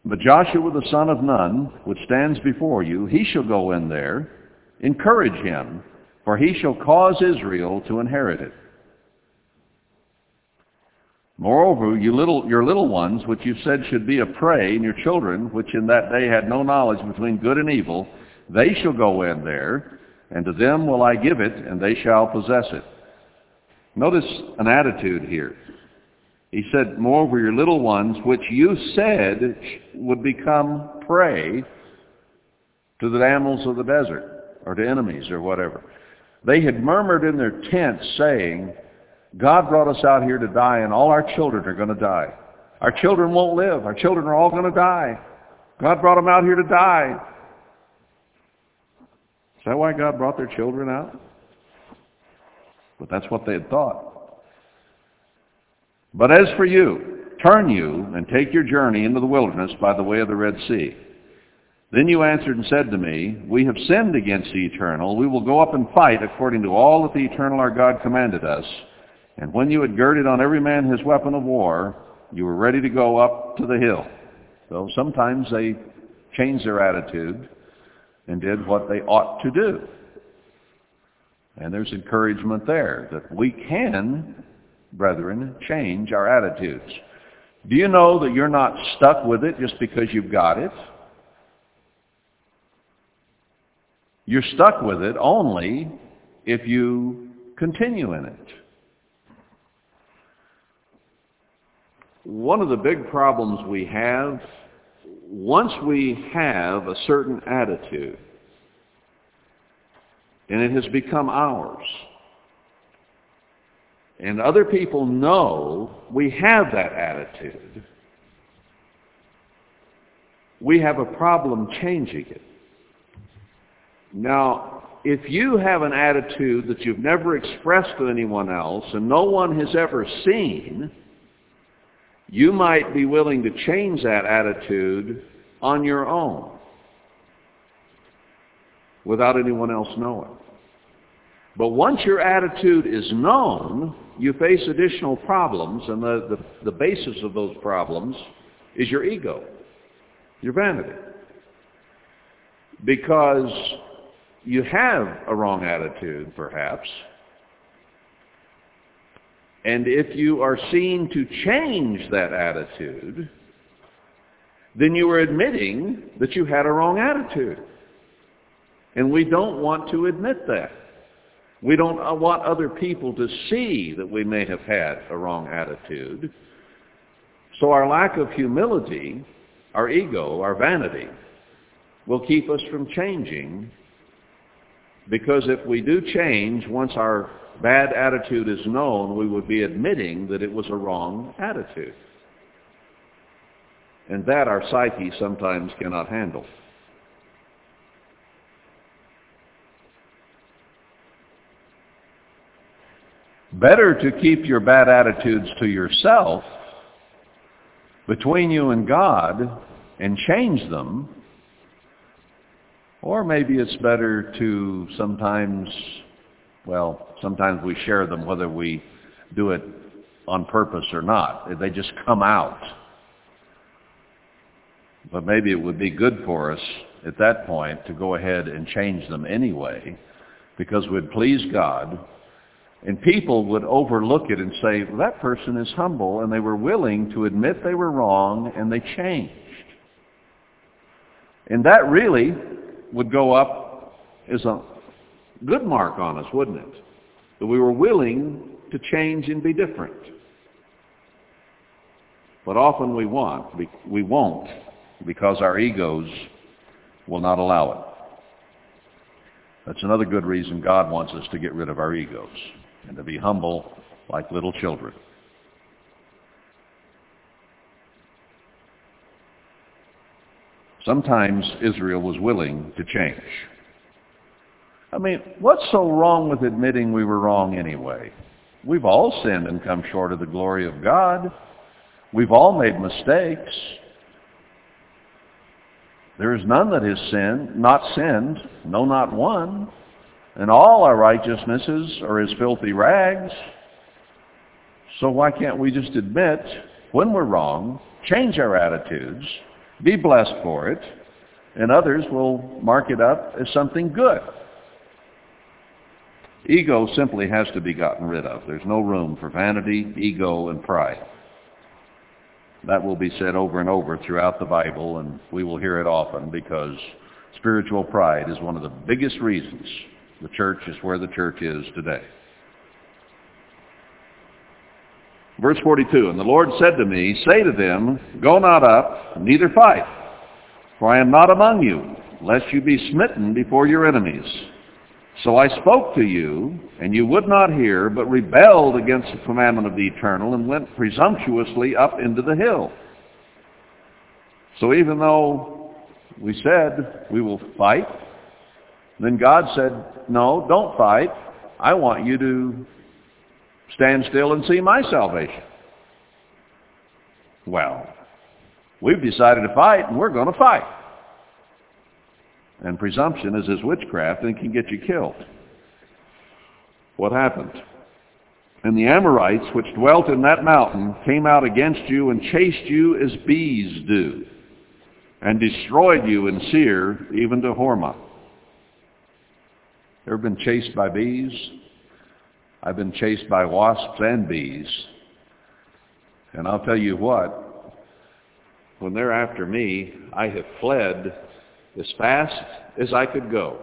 But Joshua the son of Nun, which stands before you, he shall go in there. Encourage him, for he shall cause Israel to inherit it. Moreover, you little, your little ones, which you said should be a prey, and your children, which in that day had no knowledge between good and evil, they shall go in there, and to them will I give it, and they shall possess it. Notice an attitude here. He said, moreover, your little ones, which you said would become prey to the animals of the desert, or to enemies, or whatever. They had murmured in their tents, saying, God brought us out here to die, and all our children are going to die. Our children won't live. Our children are all going to die. God brought them out here to die. Is that why God brought their children out? But that's what they had thought. But as for you, turn you and take your journey into the wilderness by the way of the Red Sea. Then you answered and said to me, We have sinned against the Eternal. We will go up and fight according to all that the Eternal our God commanded us. And when you had girded on every man his weapon of war, you were ready to go up to the hill. So sometimes they changed their attitude and did what they ought to do. And there's encouragement there that we can, brethren, change our attitudes. Do you know that you're not stuck with it just because you've got it? You're stuck with it only if you continue in it. One of the big problems we have, once we have a certain attitude, and it has become ours, and other people know we have that attitude, we have a problem changing it. Now, if you have an attitude that you've never expressed to anyone else and no one has ever seen, you might be willing to change that attitude on your own without anyone else knowing. But once your attitude is known, you face additional problems, and the, the, the basis of those problems is your ego, your vanity. Because you have a wrong attitude, perhaps, and if you are seen to change that attitude, then you are admitting that you had a wrong attitude. And we don't want to admit that. We don't want other people to see that we may have had a wrong attitude. So our lack of humility, our ego, our vanity, will keep us from changing because if we do change, once our bad attitude is known, we would be admitting that it was a wrong attitude. And that our psyche sometimes cannot handle. Better to keep your bad attitudes to yourself, between you and God, and change them, or maybe it's better to sometimes, well, sometimes we share them whether we do it on purpose or not. They just come out. But maybe it would be good for us at that point to go ahead and change them anyway because we'd please God and people would overlook it and say, well, that person is humble, and they were willing to admit they were wrong, and they changed. And that really would go up as a good mark on us, wouldn't it? That we were willing to change and be different. But often we want, we won't, because our egos will not allow it. That's another good reason God wants us to get rid of our egos and to be humble like little children. Sometimes Israel was willing to change. I mean, what's so wrong with admitting we were wrong anyway? We've all sinned and come short of the glory of God. We've all made mistakes. There is none that has sinned, not sinned, no, not one and all our righteousnesses are as filthy rags. So why can't we just admit when we're wrong, change our attitudes, be blessed for it, and others will mark it up as something good. Ego simply has to be gotten rid of. There's no room for vanity, ego, and pride. That will be said over and over throughout the Bible, and we will hear it often because spiritual pride is one of the biggest reasons the church is where the church is today. Verse 42, And the Lord said to me, Say to them, Go not up, neither fight, for I am not among you, lest you be smitten before your enemies. So I spoke to you, and you would not hear, but rebelled against the commandment of the Eternal, and went presumptuously up into the hill. So even though we said we will fight, then God said, no, don't fight. I want you to stand still and see my salvation. Well, we've decided to fight, and we're going to fight. And presumption is as witchcraft and can get you killed. What happened? And the Amorites, which dwelt in that mountain, came out against you and chased you as bees do, and destroyed you in Seir, even to Hormah. Ever been chased by bees? I've been chased by wasps and bees. And I'll tell you what, when they're after me, I have fled as fast as I could go.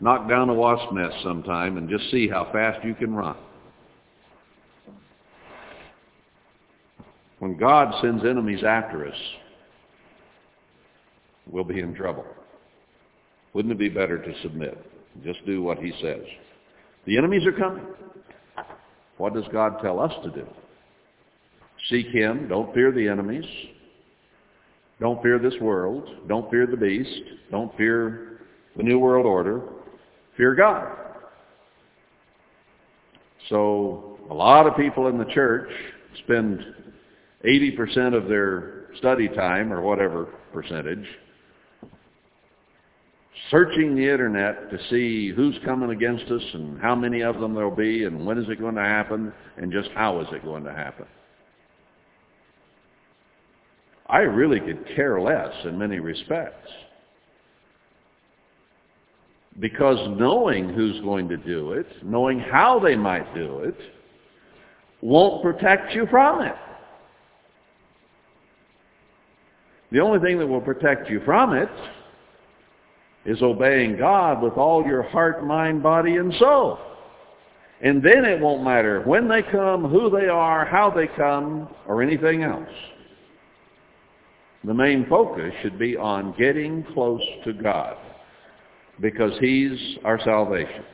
Knock down a wasp nest sometime and just see how fast you can run. When God sends enemies after us, we'll be in trouble. Wouldn't it be better to submit? Just do what he says. The enemies are coming. What does God tell us to do? Seek him. Don't fear the enemies. Don't fear this world. Don't fear the beast. Don't fear the New World Order. Fear God. So a lot of people in the church spend 80% of their study time, or whatever percentage, searching the internet to see who's coming against us and how many of them there'll be and when is it going to happen and just how is it going to happen. I really could care less in many respects. Because knowing who's going to do it, knowing how they might do it, won't protect you from it. The only thing that will protect you from it is obeying God with all your heart, mind, body, and soul. And then it won't matter when they come, who they are, how they come, or anything else. The main focus should be on getting close to God because he's our salvation.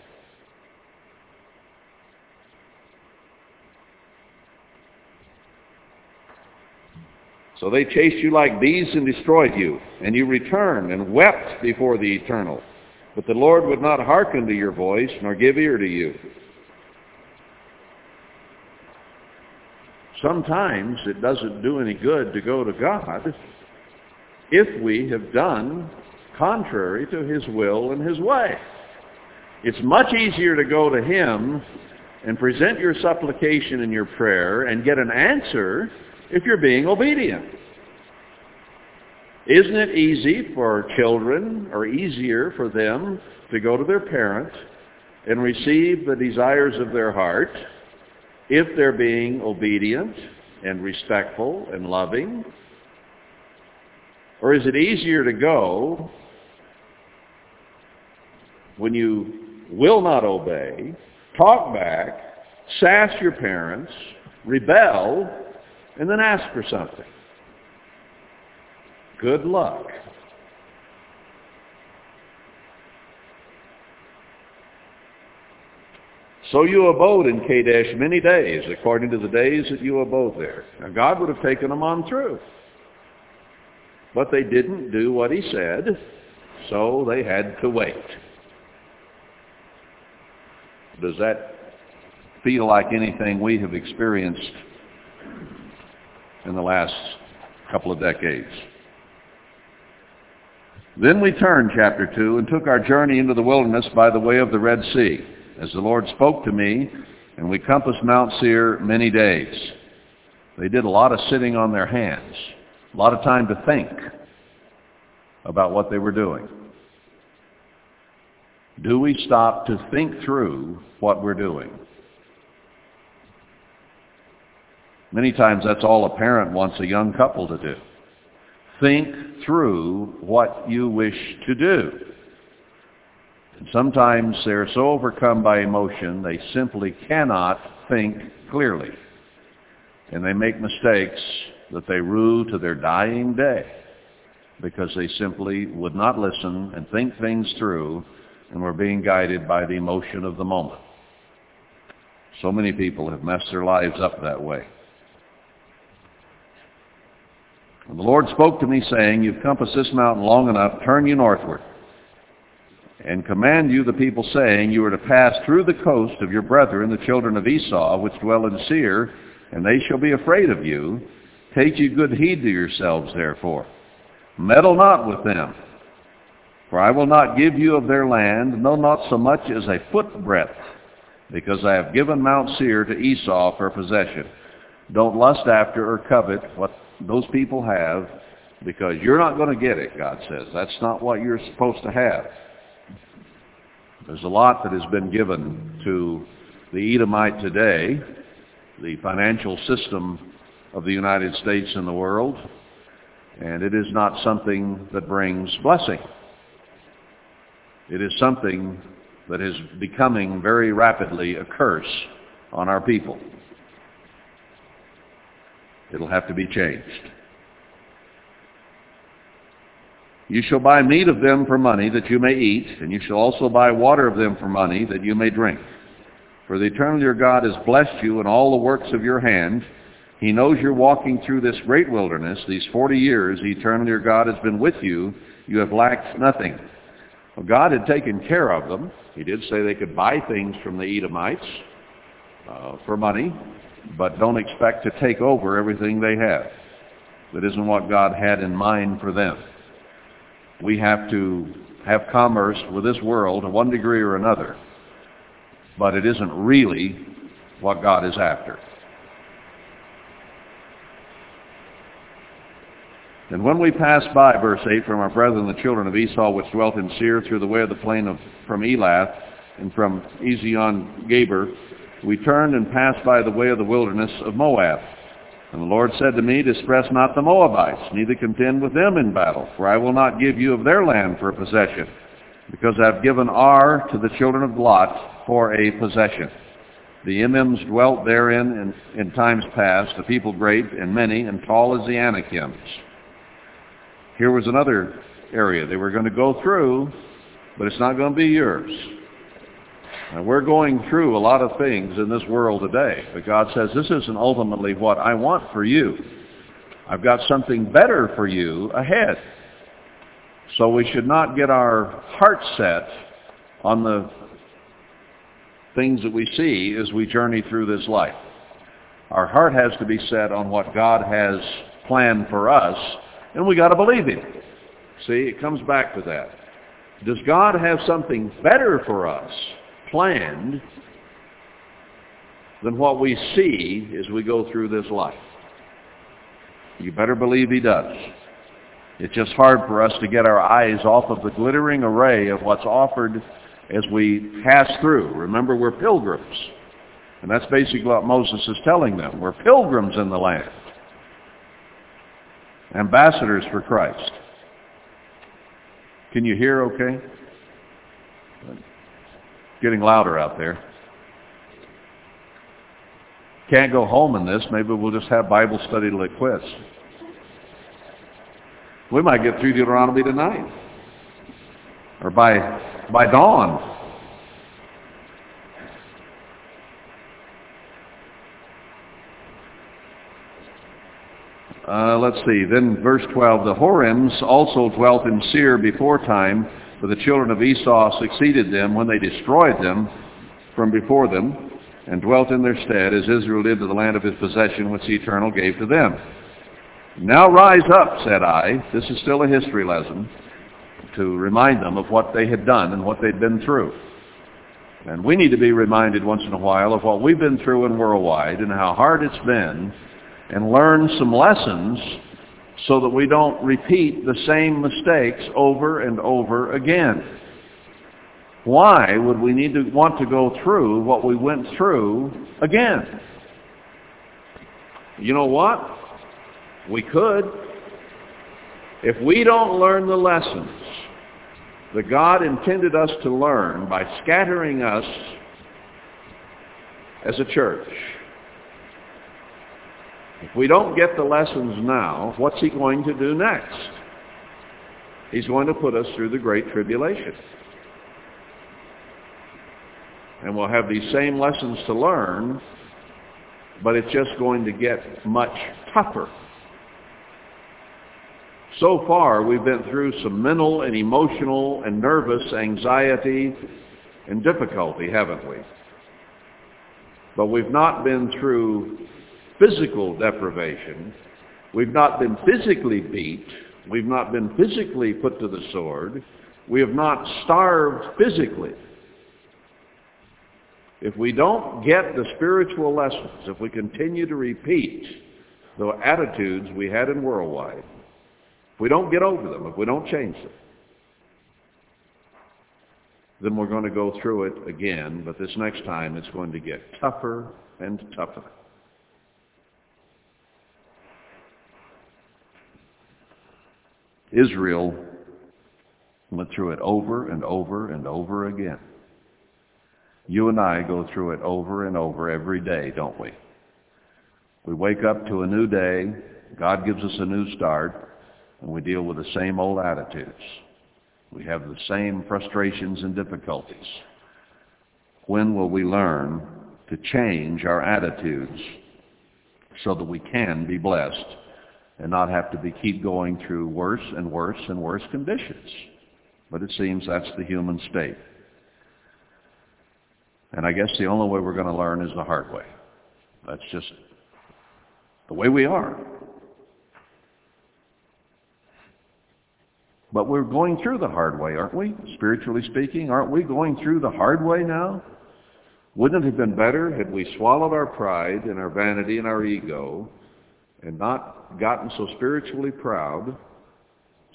So they chased you like bees and destroyed you, and you returned and wept before the eternal. But the Lord would not hearken to your voice, nor give ear to you. Sometimes it doesn't do any good to go to God if we have done contrary to his will and his way. It's much easier to go to him and present your supplication and your prayer and get an answer if you're being obedient. Isn't it easy for children, or easier for them, to go to their parents and receive the desires of their heart if they're being obedient and respectful and loving? Or is it easier to go when you will not obey, talk back, sass your parents, rebel, and then ask for something. Good luck. So you abode in Kadesh many days, according to the days that you abode there. Now God would have taken them on through. But they didn't do what he said, so they had to wait. Does that feel like anything we have experienced in the last couple of decades. Then we turned, chapter 2, and took our journey into the wilderness by the way of the Red Sea, as the Lord spoke to me, and we compassed Mount Seir many days. They did a lot of sitting on their hands, a lot of time to think about what they were doing. Do we stop to think through what we're doing? Many times that's all a parent wants a young couple to do. Think through what you wish to do. And sometimes they're so overcome by emotion they simply cannot think clearly. And they make mistakes that they rue to their dying day because they simply would not listen and think things through and were being guided by the emotion of the moment. So many people have messed their lives up that way. And the Lord spoke to me, saying, You've compassed this mountain long enough, turn you northward, and command you the people, saying, You are to pass through the coast of your brethren, the children of Esau, which dwell in Seir, and they shall be afraid of you. Take you good heed to yourselves, therefore. Meddle not with them, for I will not give you of their land, no, not so much as a foot breadth, because I have given Mount Seir to Esau for possession. Don't lust after or covet what those people have because you're not going to get it, God says. That's not what you're supposed to have. There's a lot that has been given to the Edomite today, the financial system of the United States and the world, and it is not something that brings blessing. It is something that is becoming very rapidly a curse on our people. It'll have to be changed. You shall buy meat of them for money that you may eat, and you shall also buy water of them for money that you may drink. For the eternal your God has blessed you in all the works of your hand. He knows you're walking through this great wilderness. These 40 years, the eternal your God has been with you. You have lacked nothing. Well, God had taken care of them. He did say they could buy things from the Edomites uh, for money but don't expect to take over everything they have. That isn't what God had in mind for them. We have to have commerce with this world to one degree or another, but it isn't really what God is after. And when we passed by, verse 8, from our brethren the children of Esau, which dwelt in Seir, through the way of the plain of from Elath, and from Ezion Geber, we turned and passed by the way of the wilderness of Moab. And the Lord said to me, Distress not the Moabites, neither contend with them in battle, for I will not give you of their land for a possession, because I have given Ar to the children of Lot for a possession. The Emims dwelt therein in, in times past, a people great and many and tall as the Anakims. Here was another area they were going to go through, but it's not going to be yours. Now, we're going through a lot of things in this world today, but God says this isn't ultimately what I want for you. I've got something better for you ahead. So we should not get our heart set on the things that we see as we journey through this life. Our heart has to be set on what God has planned for us, and we got to believe Him. See, it comes back to that. Does God have something better for us? Planned than what we see as we go through this life. You better believe he does. It's just hard for us to get our eyes off of the glittering array of what's offered as we pass through. Remember, we're pilgrims. And that's basically what Moses is telling them. We're pilgrims in the land. Ambassadors for Christ. Can you hear okay? Getting louder out there. Can't go home in this. Maybe we'll just have Bible study till it quits. We might get through Deuteronomy tonight. Or by, by dawn. Uh, let's see. Then verse 12. The Horims also dwelt in Seir before time, for the children of Esau succeeded them when they destroyed them from before them and dwelt in their stead as Israel did to the land of his possession which the Eternal gave to them. Now rise up, said I. This is still a history lesson to remind them of what they had done and what they'd been through. And we need to be reminded once in a while of what we've been through in worldwide and how hard it's been and learn some lessons so that we don't repeat the same mistakes over and over again. Why would we need to want to go through what we went through again? You know what? We could. If we don't learn the lessons that God intended us to learn by scattering us as a church, if we don't get the lessons now, what's he going to do next? He's going to put us through the Great Tribulation. And we'll have these same lessons to learn, but it's just going to get much tougher. So far, we've been through some mental and emotional and nervous anxiety and difficulty, haven't we? But we've not been through physical deprivation. We've not been physically beat. We've not been physically put to the sword. We have not starved physically. If we don't get the spiritual lessons, if we continue to repeat the attitudes we had in worldwide, if we don't get over them, if we don't change them, then we're going to go through it again, but this next time it's going to get tougher and tougher. Israel went through it over and over and over again. You and I go through it over and over every day, don't we? We wake up to a new day, God gives us a new start, and we deal with the same old attitudes. We have the same frustrations and difficulties. When will we learn to change our attitudes so that we can be blessed and not have to be keep going through worse and worse and worse conditions. But it seems that's the human state. And I guess the only way we're going to learn is the hard way. That's just the way we are. But we're going through the hard way, aren't we? Spiritually speaking, aren't we going through the hard way now? Wouldn't it have been better had we swallowed our pride and our vanity and our ego and not gotten so spiritually proud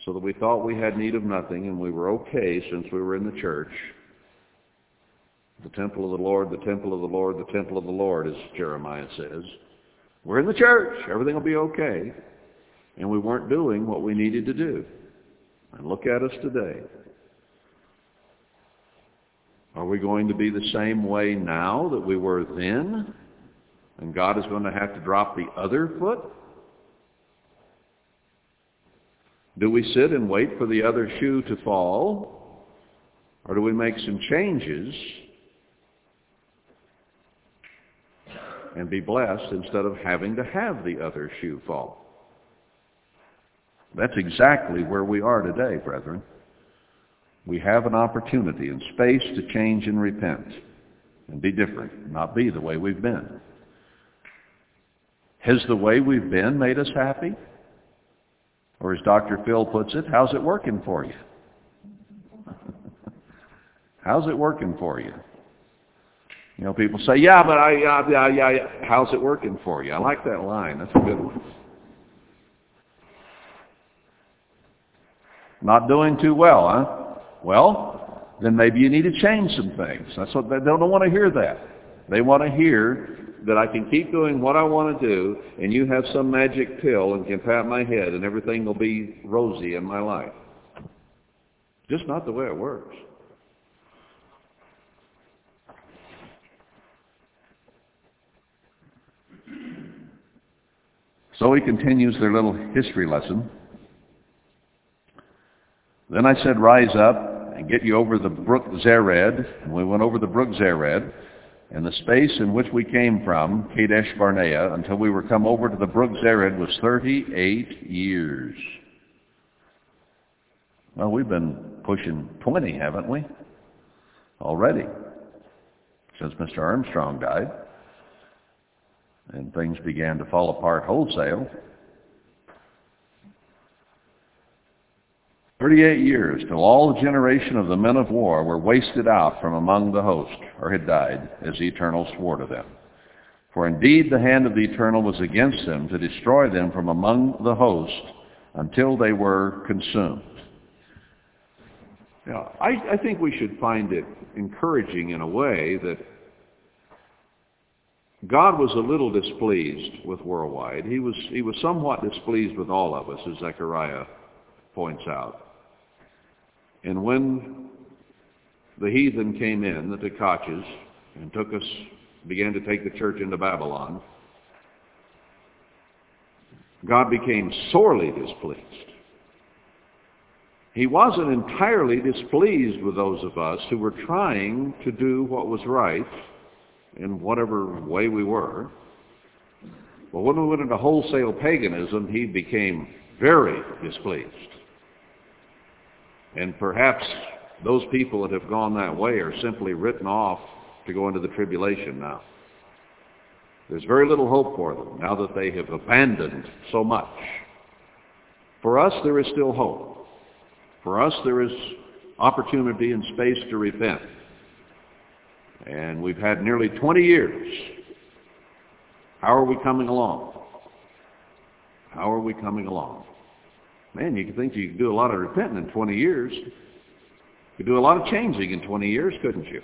so that we thought we had need of nothing and we were okay since we were in the church? The temple of the Lord, the temple of the Lord, the temple of the Lord, as Jeremiah says. We're in the church. Everything will be okay. And we weren't doing what we needed to do. And look at us today. Are we going to be the same way now that we were then? And God is going to have to drop the other foot? Do we sit and wait for the other shoe to fall? Or do we make some changes and be blessed instead of having to have the other shoe fall? That's exactly where we are today, brethren. We have an opportunity and space to change and repent and be different, not be the way we've been. Has the way we've been made us happy? Or as Dr. Phil puts it, how's it working for you? how's it working for you? You know, people say, yeah, but I, yeah, yeah, yeah, yeah. How's it working for you? I like that line. That's a good one. Not doing too well, huh? Well, then maybe you need to change some things. That's what they don't want to hear that. They want to hear that I can keep doing what I want to do and you have some magic pill and can pat my head and everything will be rosy in my life. Just not the way it works. So he continues their little history lesson. Then I said, rise up and get you over the brook Zered. And we went over the brook Zered. And the space in which we came from, Kadesh Barnea, until we were come over to the brook Zered was 38 years. Well, we've been pushing 20, haven't we? Already. Since Mr. Armstrong died. And things began to fall apart wholesale. 38 years till all the generation of the men of war were wasted out from among the host, or had died, as the Eternal swore to them. For indeed the hand of the Eternal was against them to destroy them from among the host until they were consumed. Now, I, I think we should find it encouraging in a way that God was a little displeased with worldwide. He was, he was somewhat displeased with all of us, as Zechariah points out. And when the heathen came in, the Tkaches, and took us, began to take the church into Babylon, God became sorely displeased. He wasn't entirely displeased with those of us who were trying to do what was right in whatever way we were. But when we went into wholesale paganism, he became very displeased. And perhaps those people that have gone that way are simply written off to go into the tribulation now. There's very little hope for them now that they have abandoned so much. For us, there is still hope. For us, there is opportunity and space to repent. And we've had nearly 20 years. How are we coming along? How are we coming along? Man, you could think you could do a lot of repenting in 20 years. You could do a lot of changing in 20 years, couldn't you?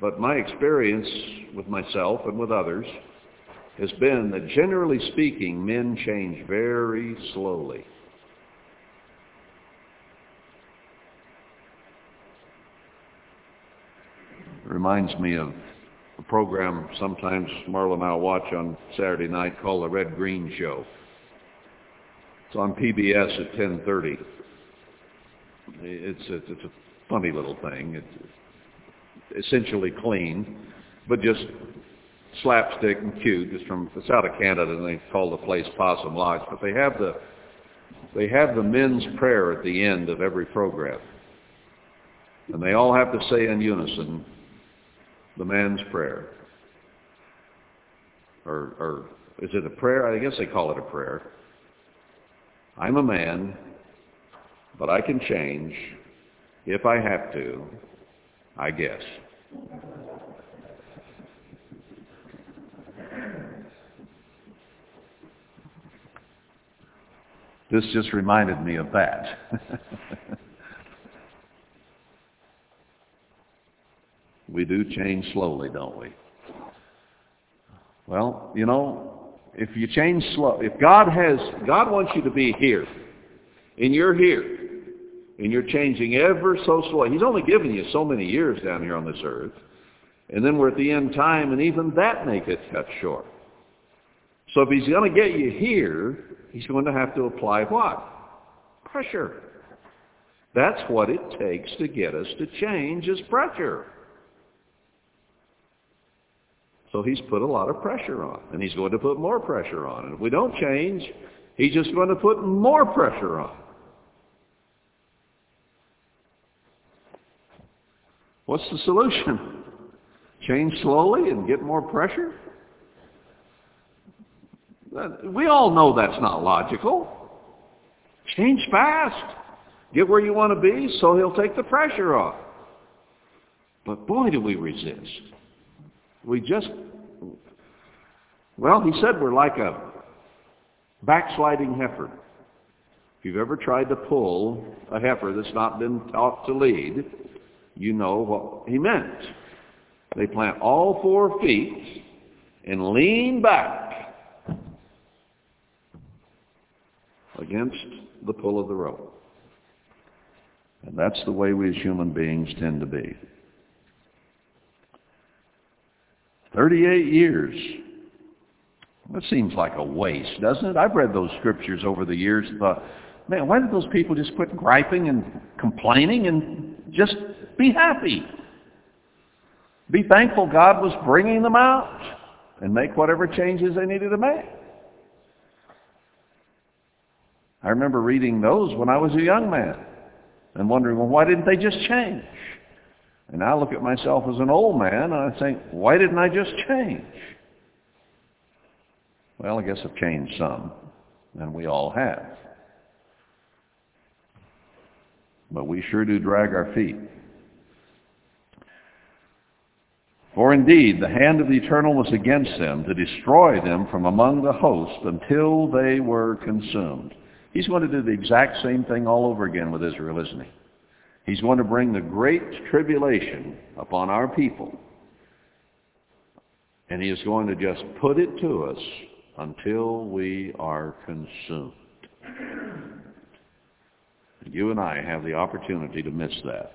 But my experience with myself and with others has been that generally speaking, men change very slowly. It reminds me of program sometimes Marla and I watch on Saturday night called The Red Green Show. It's on PBS at 10.30. It's a, it's a funny little thing. It's essentially clean, but just slapstick and cute. It's from it's out of Canada, and they call the place Possum Lodge. But they have the they have the men's prayer at the end of every program, and they all have to say in unison, the man's prayer. Or, or is it a prayer? I guess they call it a prayer. I'm a man, but I can change if I have to, I guess. This just reminded me of that. do change slowly, don't we? Well, you know, if you change slow, if God has, God wants you to be here, and you're here, and you're changing ever so slowly. He's only given you so many years down here on this earth, and then we're at the end time, and even that may get cut short. So if he's going to get you here, he's going to have to apply what? Pressure. That's what it takes to get us to change is pressure. So he's put a lot of pressure on, and he's going to put more pressure on. And if we don't change, he's just going to put more pressure on. What's the solution? Change slowly and get more pressure? We all know that's not logical. Change fast. Get where you want to be so he'll take the pressure off. But boy, do we resist. We just, well, he said we're like a backsliding heifer. If you've ever tried to pull a heifer that's not been taught to lead, you know what he meant. They plant all four feet and lean back against the pull of the rope. And that's the way we as human beings tend to be. 38 years. That seems like a waste, doesn't it? I've read those scriptures over the years and thought, man, why did those people just quit griping and complaining and just be happy? Be thankful God was bringing them out and make whatever changes they needed to make. I remember reading those when I was a young man and wondering, well, why didn't they just change? And I look at myself as an old man and I think, why didn't I just change? Well, I guess I've changed some, and we all have. But we sure do drag our feet. For indeed, the hand of the Eternal was against them to destroy them from among the host until they were consumed. He's going to do the exact same thing all over again with Israel, isn't he? He's going to bring the great tribulation upon our people. And he is going to just put it to us until we are consumed. You and I have the opportunity to miss that.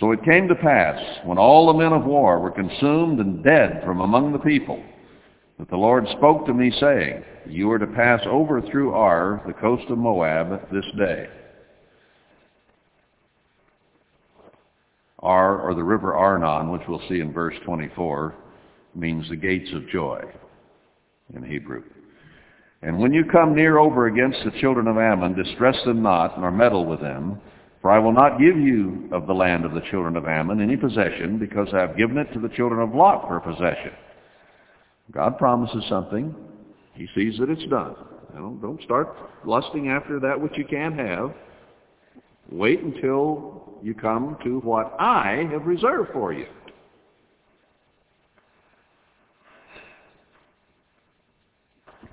So it came to pass, when all the men of war were consumed and dead from among the people, that the Lord spoke to me, saying, You are to pass over through Ar, the coast of Moab, this day. Ar, or the river Arnon, which we'll see in verse 24, means the gates of joy in Hebrew. And when you come near over against the children of Ammon, distress them not, nor meddle with them, for I will not give you of the land of the children of Ammon any possession, because I have given it to the children of Lot for possession. God promises something. He sees that it's done. Don't, don't start lusting after that which you can't have. Wait until you come to what I have reserved for you.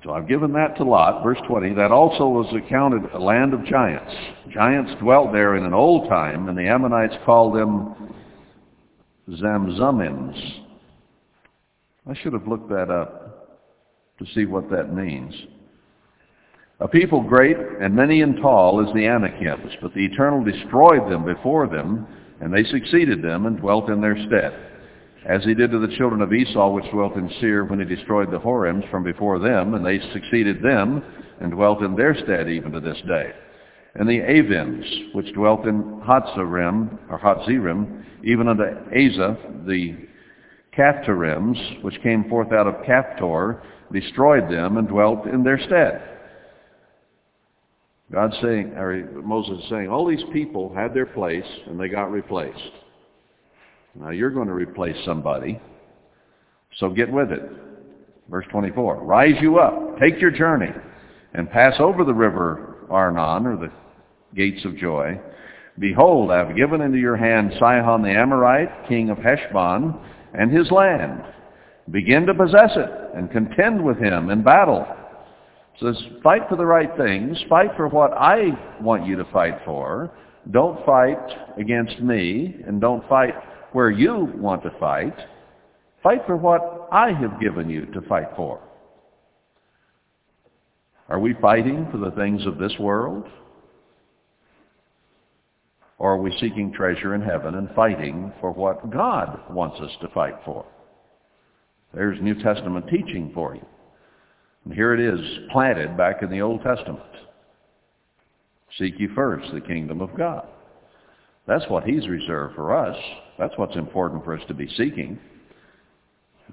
So I've given that to Lot, verse 20. That also was accounted a land of giants. Giants dwelt there in an old time, and the Ammonites called them Zamzummims. I should have looked that up to see what that means. A people great and many and tall as the Anakims, but the Eternal destroyed them before them, and they succeeded them and dwelt in their stead as he did to the children of Esau which dwelt in Seir when he destroyed the Horims from before them, and they succeeded them and dwelt in their stead even to this day. And the Avims, which dwelt in Hatzarim, or Hatzirim, even unto Asa, the Caphtorims, which came forth out of Caphtor, destroyed them and dwelt in their stead. God saying, or Moses is saying, all these people had their place and they got replaced. Now you're going to replace somebody, so get with it. Verse 24, Rise you up, take your journey, and pass over the river Arnon, or the gates of joy. Behold, I have given into your hand Sihon the Amorite, king of Heshbon, and his land. Begin to possess it, and contend with him in battle. Says, fight for the right things. Fight for what I want you to fight for. Don't fight against me, and don't fight where you want to fight. Fight for what I have given you to fight for. Are we fighting for the things of this world? Or are we seeking treasure in heaven and fighting for what God wants us to fight for? There's New Testament teaching for you. And here it is, planted back in the Old Testament. Seek ye first the kingdom of God. That's what he's reserved for us. That's what's important for us to be seeking.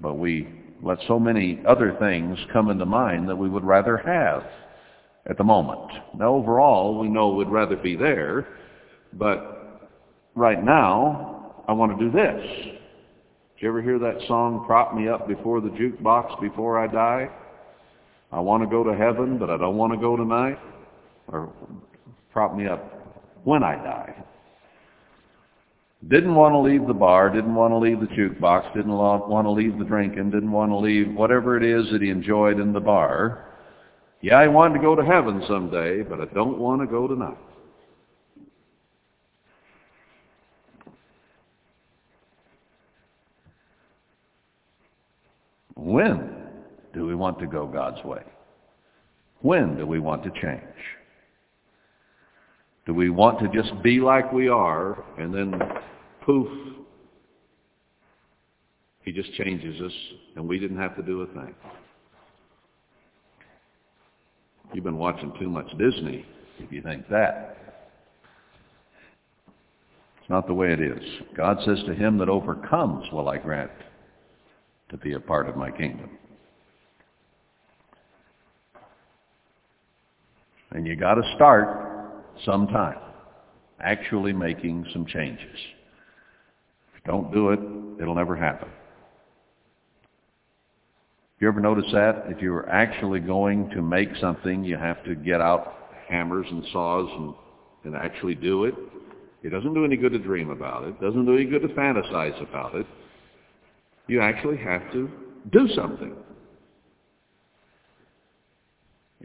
But we let so many other things come into mind that we would rather have at the moment. Now overall, we know we'd rather be there, but right now, I want to do this. Did you ever hear that song, Prop Me Up Before the Jukebox Before I Die? I want to go to heaven, but I don't want to go tonight. Or prop me up when I die. Didn't want to leave the bar, didn't want to leave the jukebox, didn't want to leave the drinking, didn't want to leave whatever it is that he enjoyed in the bar. Yeah, I wanted to go to heaven someday, but I don't want to go tonight. When do we want to go God's way? When do we want to change? Do we want to just be like we are and then poof, he just changes us and we didn't have to do a thing? You've been watching too much Disney if you think that. It's not the way it is. God says to him that overcomes will I grant to be a part of my kingdom. And you got to start sometime actually making some changes. If you don't do it, it'll never happen. You ever notice that? If you're actually going to make something, you have to get out hammers and saws and, and actually do it. It doesn't do any good to dream about it. It doesn't do any good to fantasize about it. You actually have to do something.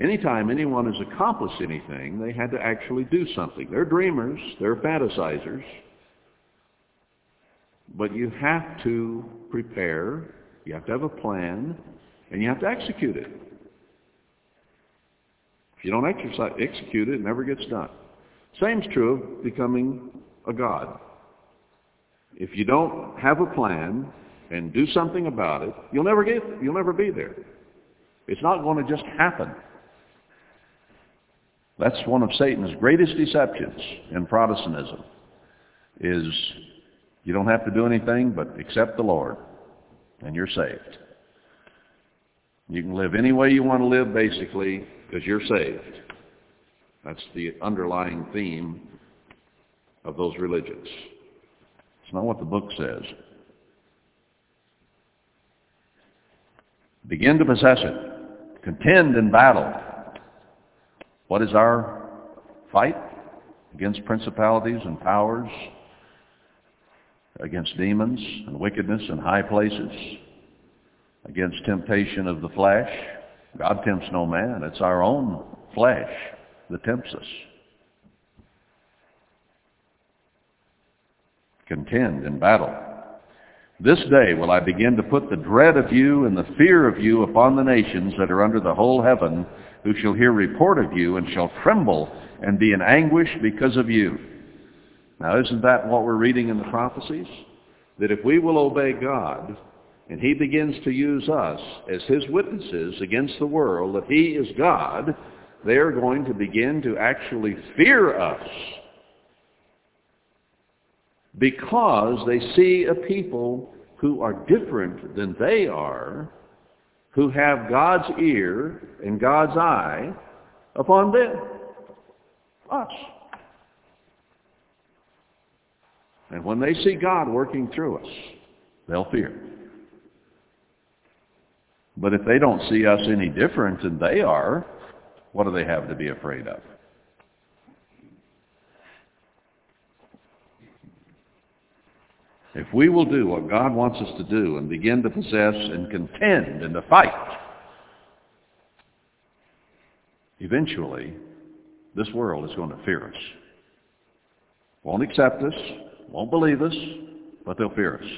Anytime anyone has accomplished anything, they had to actually do something. They're dreamers. They're fantasizers. But you have to prepare. You have to have a plan. And you have to execute it. If you don't exercise, execute it, it never gets done. Same's true of becoming a God. If you don't have a plan and do something about it, you'll never get you'll never be there. It's not going to just happen. That's one of Satan's greatest deceptions in Protestantism is you don't have to do anything but accept the Lord and you're saved. You can live any way you want to live basically because you're saved. That's the underlying theme of those religions. It's not what the book says. Begin to possess it. Contend in battle. What is our fight? Against principalities and powers, against demons and wickedness in high places, against temptation of the flesh. God tempts no man. It's our own flesh that tempts us. Contend in battle. This day will I begin to put the dread of you and the fear of you upon the nations that are under the whole heaven, who shall hear report of you and shall tremble and be in anguish because of you. Now isn't that what we're reading in the prophecies? That if we will obey God, and he begins to use us as his witnesses against the world that he is God, they are going to begin to actually fear us because they see a people who are different than they are who have God's ear and God's eye upon them. Us. And when they see God working through us, they'll fear. But if they don't see us any different than they are, what do they have to be afraid of? If we will do what God wants us to do and begin to possess and contend and to fight, eventually this world is going to fear us. Won't accept us, won't believe us, but they'll fear us.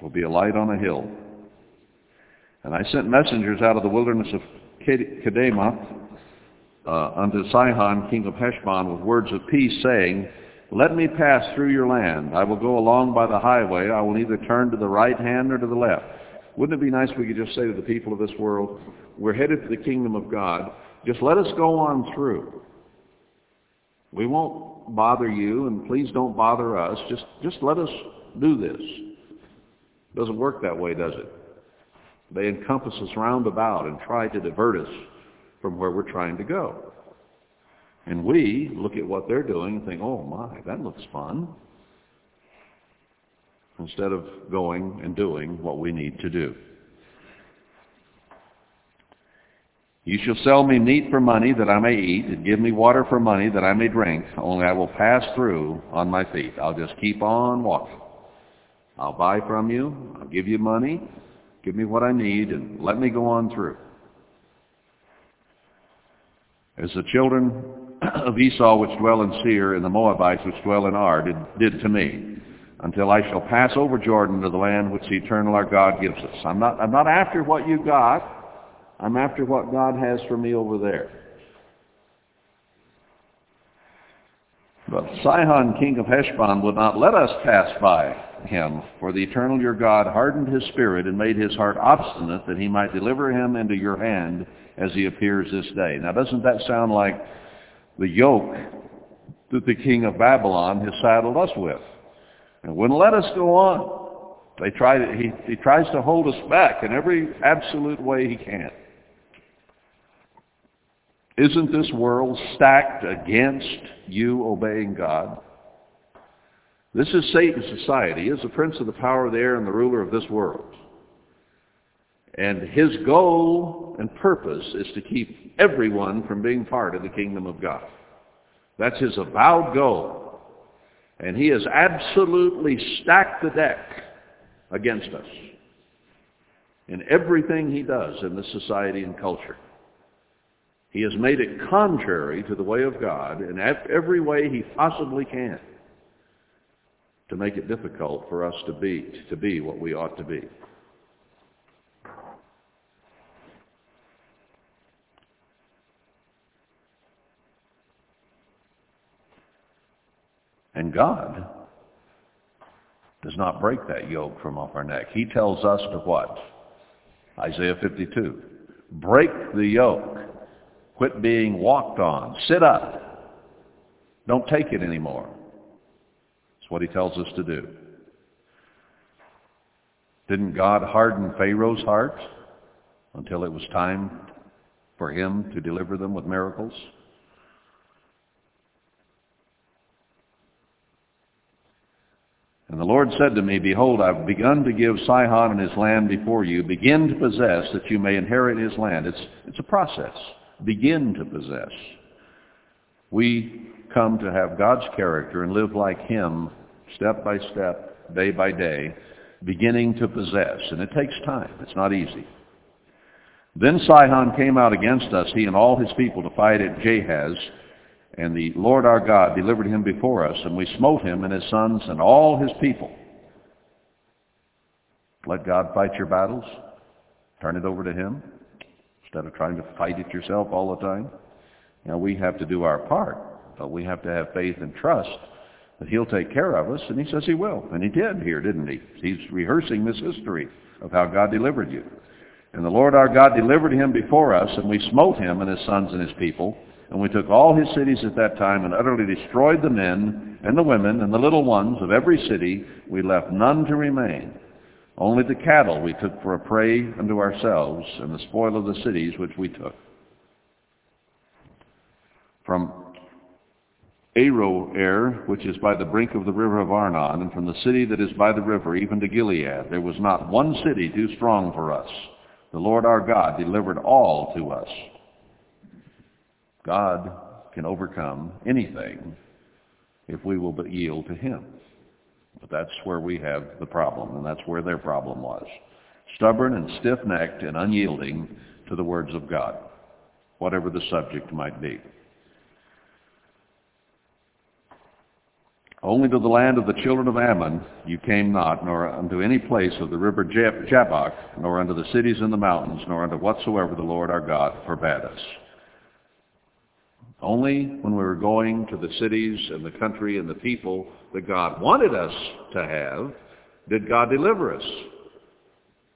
We'll be a light on a hill. And I sent messengers out of the wilderness of Kedemoth uh, unto Sihon, king of Heshbon, with words of peace, saying, let me pass through your land. I will go along by the highway. I will neither turn to the right hand or to the left. Wouldn't it be nice if we could just say to the people of this world, we're headed to the kingdom of God. Just let us go on through. We won't bother you, and please don't bother us. Just, just let us do this. Doesn't work that way, does it? They encompass us round about and try to divert us from where we're trying to go. And we look at what they're doing and think, oh my, that looks fun. Instead of going and doing what we need to do. You shall sell me meat for money that I may eat, and give me water for money that I may drink, only I will pass through on my feet. I'll just keep on walking. I'll buy from you, I'll give you money, give me what I need, and let me go on through. As the children of Esau which dwell in Seir, and the Moabites which dwell in Ar, did, did to me, until I shall pass over Jordan to the land which the eternal our God gives us. I'm not, I'm not after what you got. I'm after what God has for me over there. But Sihon, king of Heshbon, would not let us pass by him, for the eternal your God hardened his spirit and made his heart obstinate that he might deliver him into your hand as he appears this day. Now doesn't that sound like the yoke that the king of Babylon has saddled us with. And wouldn't let us go on. They try to, he, he tries to hold us back in every absolute way he can. Isn't this world stacked against you obeying God? This is Satan's society. He is the prince of the power of the air and the ruler of this world. And his goal and purpose is to keep everyone from being part of the kingdom of God. That's his avowed goal. And he has absolutely stacked the deck against us in everything he does in this society and culture. He has made it contrary to the way of God in every way he possibly can to make it difficult for us to be, to be what we ought to be. And God does not break that yoke from off our neck. He tells us to what? Isaiah 52. Break the yoke. Quit being walked on. Sit up. Don't take it anymore. That's what he tells us to do. Didn't God harden Pharaoh's heart until it was time for him to deliver them with miracles? And the Lord said to me, Behold, I've begun to give Sihon and his land before you. Begin to possess that you may inherit his land. It's, it's a process. Begin to possess. We come to have God's character and live like him step by step, day by day, beginning to possess. And it takes time. It's not easy. Then Sihon came out against us, he and all his people, to fight at Jahaz, and the Lord our God delivered him before us, and we smote him and his sons and all his people. Let God fight your battles. Turn it over to him instead of trying to fight it yourself all the time. Now we have to do our part, but we have to have faith and trust that he'll take care of us, and he says he will. And he did here, didn't he? He's rehearsing this history of how God delivered you. And the Lord our God delivered him before us, and we smote him and his sons and his people, and we took all his cities at that time and utterly destroyed the men and the women and the little ones of every city. We left none to remain. Only the cattle we took for a prey unto ourselves and the spoil of the cities which we took. From Aroer, which is by the brink of the river of Arnon, and from the city that is by the river, even to Gilead. There was not one city too strong for us. The Lord our God delivered all to us. God can overcome anything if we will but yield to him. But that's where we have the problem, and that's where their problem was. Stubborn and stiff-necked and unyielding to the words of God, whatever the subject might be. Only to the land of the children of Ammon you came not, nor unto any place of the river Jabbok, nor unto the cities in the mountains, nor unto whatsoever the Lord our God forbade us. Only when we were going to the cities and the country and the people that God wanted us to have did God deliver us.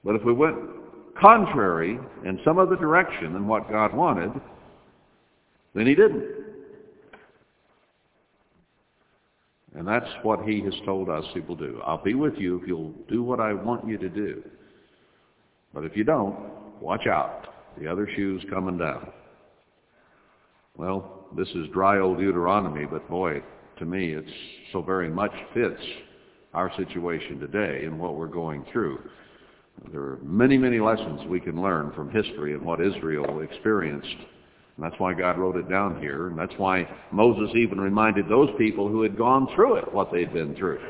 But if we went contrary in some other direction than what God wanted, then he didn't. And that's what he has told us he will do. I'll be with you if you'll do what I want you to do. But if you don't, watch out. The other shoe's coming down. Well, this is dry old Deuteronomy, but boy, to me it so very much fits our situation today and what we're going through. There are many, many lessons we can learn from history and what Israel experienced and that's why God wrote it down here. And that's why Moses even reminded those people who had gone through it what they'd been through.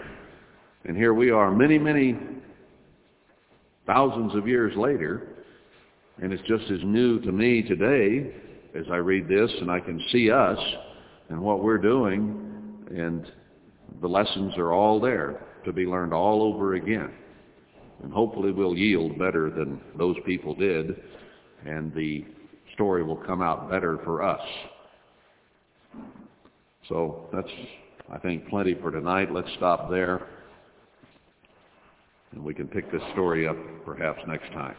And here we are many, many thousands of years later, and it's just as new to me today as I read this and I can see us and what we're doing, and the lessons are all there to be learned all over again. And hopefully we'll yield better than those people did, and the story will come out better for us. So that's, I think, plenty for tonight. Let's stop there. And we can pick this story up perhaps next time.